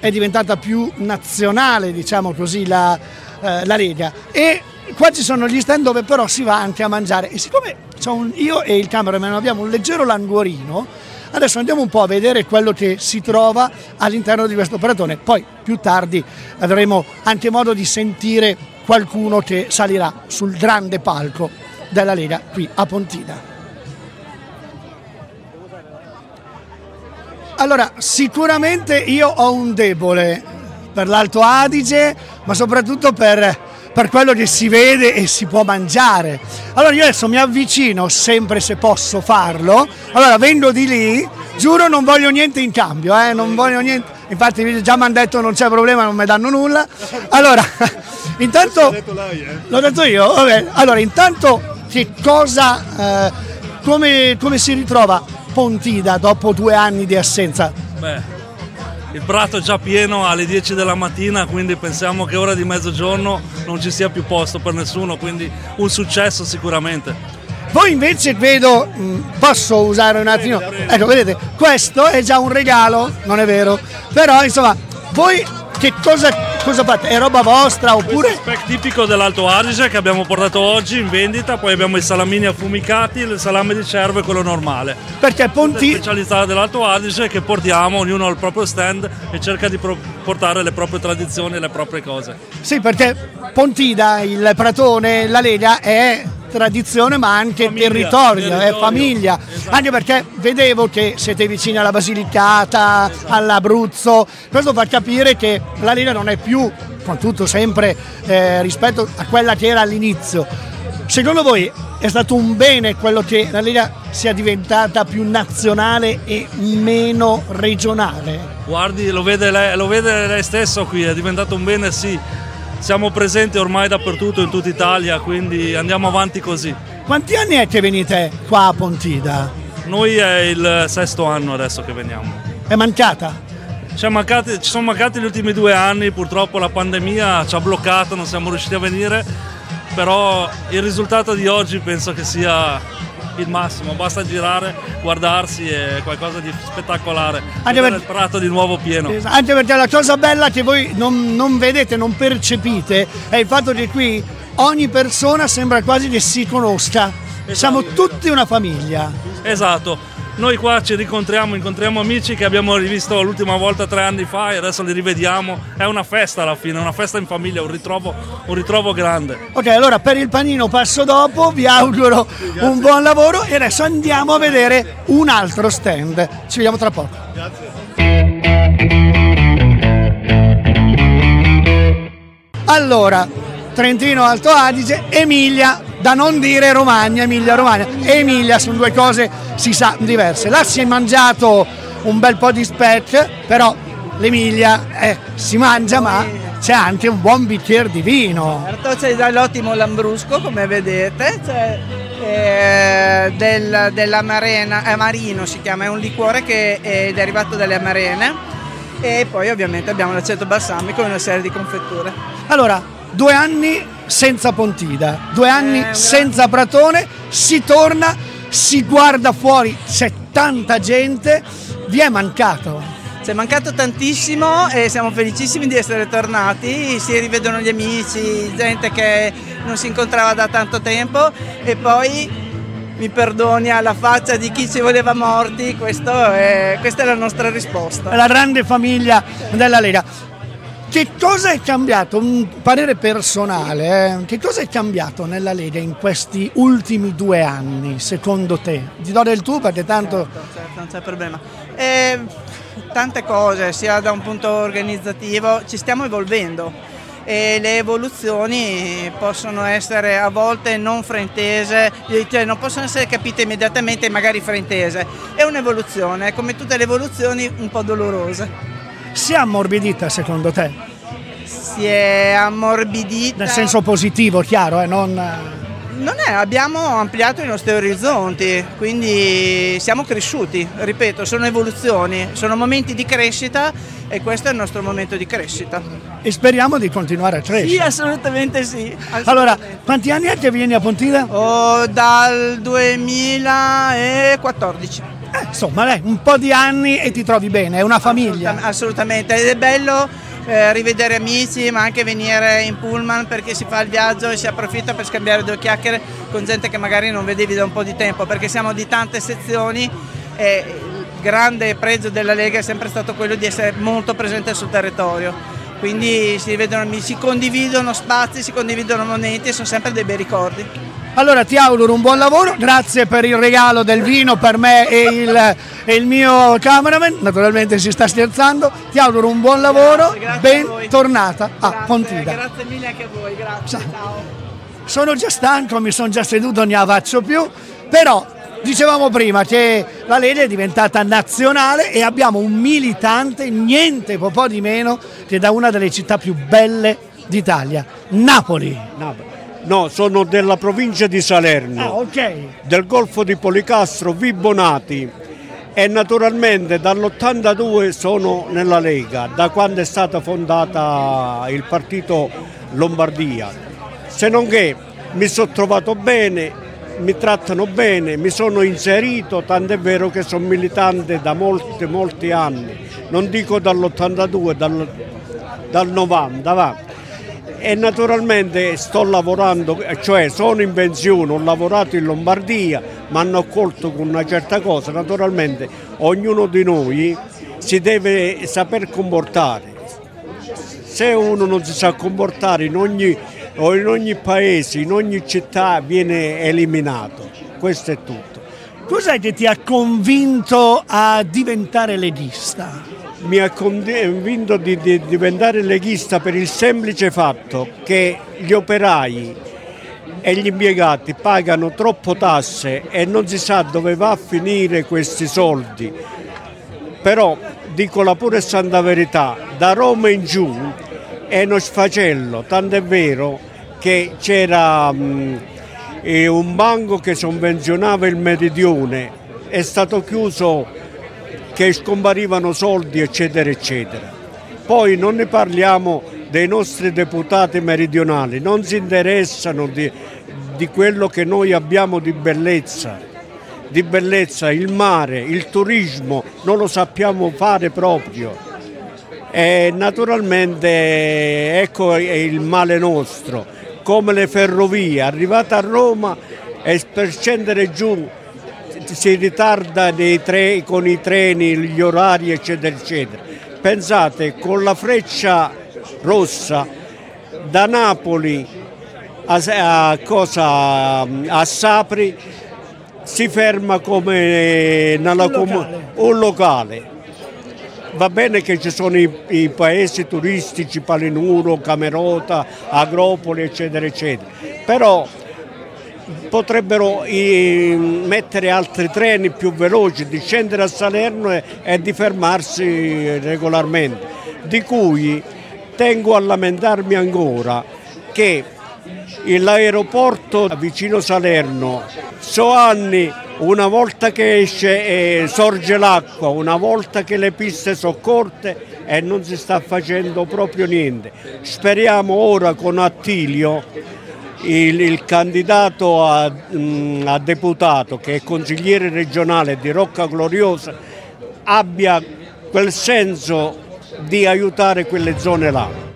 è diventata più nazionale, diciamo così, la, eh, la Lega. E qua ci sono gli stand dove però si va anche a mangiare. E siccome un- io e il cameraman abbiamo un leggero languorino, Adesso andiamo un po' a vedere quello che si trova all'interno di questo paratone, poi più tardi avremo anche modo di sentire qualcuno che salirà sul grande palco della Lega qui a Pontina. Allora, sicuramente io ho un debole per l'Alto Adige, ma soprattutto per, per quello che si vede e si può mangiare. Allora io adesso mi avvicino sempre se posso farlo. Allora vengo di lì, giuro non voglio niente in cambio, eh, non voglio niente. Infatti già mi hanno detto non c'è problema, non mi danno nulla. Allora, [laughs] intanto... L'ho detto io? Vabbè. Allora, intanto che cosa, eh, come, come si ritrova Pontida dopo due anni di assenza? Beh, il prato è già pieno alle 10 della mattina, quindi pensiamo che ora di mezzogiorno non ci sia più posto per nessuno, quindi un successo sicuramente. Voi invece vedo, mh, posso usare un attimo, ecco vedete, questo è già un regalo, non è vero, però insomma, voi che cosa, cosa fate? È roba vostra oppure... Spec tipico dell'Alto Adige che abbiamo portato oggi in vendita, poi abbiamo i salamini affumicati, il salame di cervo e quello normale. Perché Ponti... Specialità dell'Alto Adige che portiamo, ognuno al proprio stand e cerca di pro- portare le proprie tradizioni e le proprie cose. Sì, perché Pontida, il Pratone, la Lega è tradizione ma anche territorio, è territorio, famiglia, anche perché vedevo che siete vicini alla Basilicata, all'Abruzzo, questo fa capire che la Lega non è più, con tutto sempre eh, rispetto a quella che era all'inizio. Secondo voi è stato un bene quello che la Lega sia diventata più nazionale e meno regionale? Guardi, lo vede, lei, lo vede lei stesso qui, è diventato un bene, sì. Siamo presenti ormai dappertutto in tutta Italia, quindi andiamo avanti così. Quanti anni è che venite qua a Pontida? Noi è il sesto anno adesso che veniamo. È mancata? Ci, mancati- ci sono mancati gli ultimi due anni, purtroppo la pandemia ci ha bloccato, non siamo riusciti a venire, però il risultato di oggi penso che sia il massimo, basta girare, guardarsi, è qualcosa di spettacolare. Anche per- il prato di nuovo pieno. Anche perché la cosa bella che voi non, non vedete, non percepite, è il fatto che qui ogni persona sembra quasi che si conosca. Siamo tutti una famiglia. Esatto, Noi qua ci ricontriamo, incontriamo amici che abbiamo rivisto l'ultima volta tre anni fa e adesso li rivediamo. È una festa alla fine, una festa in famiglia, un ritrovo, un ritrovo grande. Ok, allora per il panino passo dopo, vi auguro un buon lavoro e adesso andiamo a vedere un altro stand. Ci vediamo tra poco. Allora, Trentino Alto Adige, Emilia, da non dire Romagna, Emilia Romagna. E Emilia sono due cose, si sa, diverse. Là si è mangiato un bel po' di speck, però l'Emilia eh, si mangia ma c'è anche un buon bicchiere di vino. Certo, c'è dall'ottimo Lambrusco, come vedete, c'è eh, del, dell'amarena, amarino si chiama, è un liquore che è derivato dalle amarene e poi ovviamente abbiamo l'aceto balsamico e una serie di confetture. Allora, due anni senza Pontida, due anni Eh, senza Pratone, si torna, si guarda fuori, c'è tanta gente, vi è mancato. Ci è mancato tantissimo e siamo felicissimi di essere tornati, si rivedono gli amici, gente che non si incontrava da tanto tempo e poi mi perdoni alla faccia di chi ci voleva morti, è- questa è la nostra risposta. la grande famiglia della Lega. Che cosa è cambiato? Un parere personale, eh? che cosa è cambiato nella Lega in questi ultimi due anni, secondo te? Ti do del tu perché tanto... Certo, non c'è problema. Eh, tante cose, sia da un punto organizzativo, ci stiamo evolvendo e le evoluzioni possono essere a volte non fraintese, cioè non possono essere capite immediatamente magari fraintese. È un'evoluzione, come tutte le evoluzioni un po' dolorose. Si è ammorbidita secondo te? Si è ammorbidita. Nel senso positivo, chiaro, eh? non... Non è, abbiamo ampliato i nostri orizzonti, quindi siamo cresciuti, ripeto, sono evoluzioni, sono momenti di crescita e questo è il nostro momento di crescita. E speriamo di continuare a crescere. Sì, assolutamente sì. Allora, quanti anni è che vieni a Pontida? Oh, dal 2014. Eh, insomma, dai, un po' di anni e ti trovi bene, è una famiglia. Assolutamente, ed è bello eh, rivedere amici, ma anche venire in pullman perché si fa il viaggio e si approfitta per scambiare due chiacchiere con gente che magari non vedevi da un po' di tempo, perché siamo di tante sezioni e il grande pregio della Lega è sempre stato quello di essere molto presente sul territorio. Quindi si vedono amici, si condividono spazi, si condividono momenti e sono sempre dei bei ricordi. Allora ti auguro un buon lavoro, grazie per il regalo del vino per me e il, e il mio cameraman, naturalmente si sta scherzando, ti auguro un buon lavoro, bentornata a Pontida. Grazie mille anche a voi, grazie. Ciao. Sono già stanco, mi sono già seduto, non ne faccio più, però dicevamo prima che la Lega è diventata nazionale e abbiamo un militante, niente po' di meno, che da una delle città più belle d'Italia, Napoli. No, sono della provincia di Salerno, Ah, ok. del Golfo di Policastro, Vibonati e naturalmente dall'82 sono nella Lega, da quando è stata fondata il partito Lombardia. Se non che mi sono trovato bene, mi trattano bene, mi sono inserito, tant'è vero che sono militante da molti, molti anni, non dico dall'82, dal, dal 90, va. E naturalmente sto lavorando, cioè sono in pensione, ho lavorato in Lombardia, mi hanno accolto con una certa cosa, naturalmente ognuno di noi si deve saper comportare. Se uno non si sa comportare in ogni, o in ogni paese, in ogni città viene eliminato. Questo è tutto. Cos'è che ti ha convinto a diventare leghista? mi ha convinto di, di diventare leghista per il semplice fatto che gli operai e gli impiegati pagano troppo tasse e non si sa dove va a finire questi soldi. Però dico la pura e santa verità, da Roma in giù è uno sfacello, tant'è vero che c'era eh, un banco che sovvenzionava il meridione, è stato chiuso che scomparivano soldi eccetera eccetera. Poi non ne parliamo dei nostri deputati meridionali, non si interessano di, di quello che noi abbiamo di bellezza, di bellezza, il mare, il turismo, non lo sappiamo fare proprio. E naturalmente ecco il male nostro, come le ferrovie, arrivate a Roma e per scendere giù si ritarda tre, con i treni, gli orari eccetera eccetera. Pensate, con la freccia rossa da Napoli a, a, cosa, a Sapri si ferma come nella Un locale. un locale. Va bene che ci sono i, i paesi turistici, Palinuro, Camerota, Agropoli, eccetera, eccetera. Però potrebbero eh, mettere altri treni più veloci, di scendere a Salerno e, e di fermarsi regolarmente. Di cui tengo a lamentarmi ancora che l'aeroporto vicino Salerno so anni una volta che esce e sorge l'acqua, una volta che le piste sono corte e non si sta facendo proprio niente. Speriamo ora con Attilio, il, il candidato a, mm, a deputato che è consigliere regionale di Rocca Gloriosa, abbia quel senso di aiutare quelle zone là.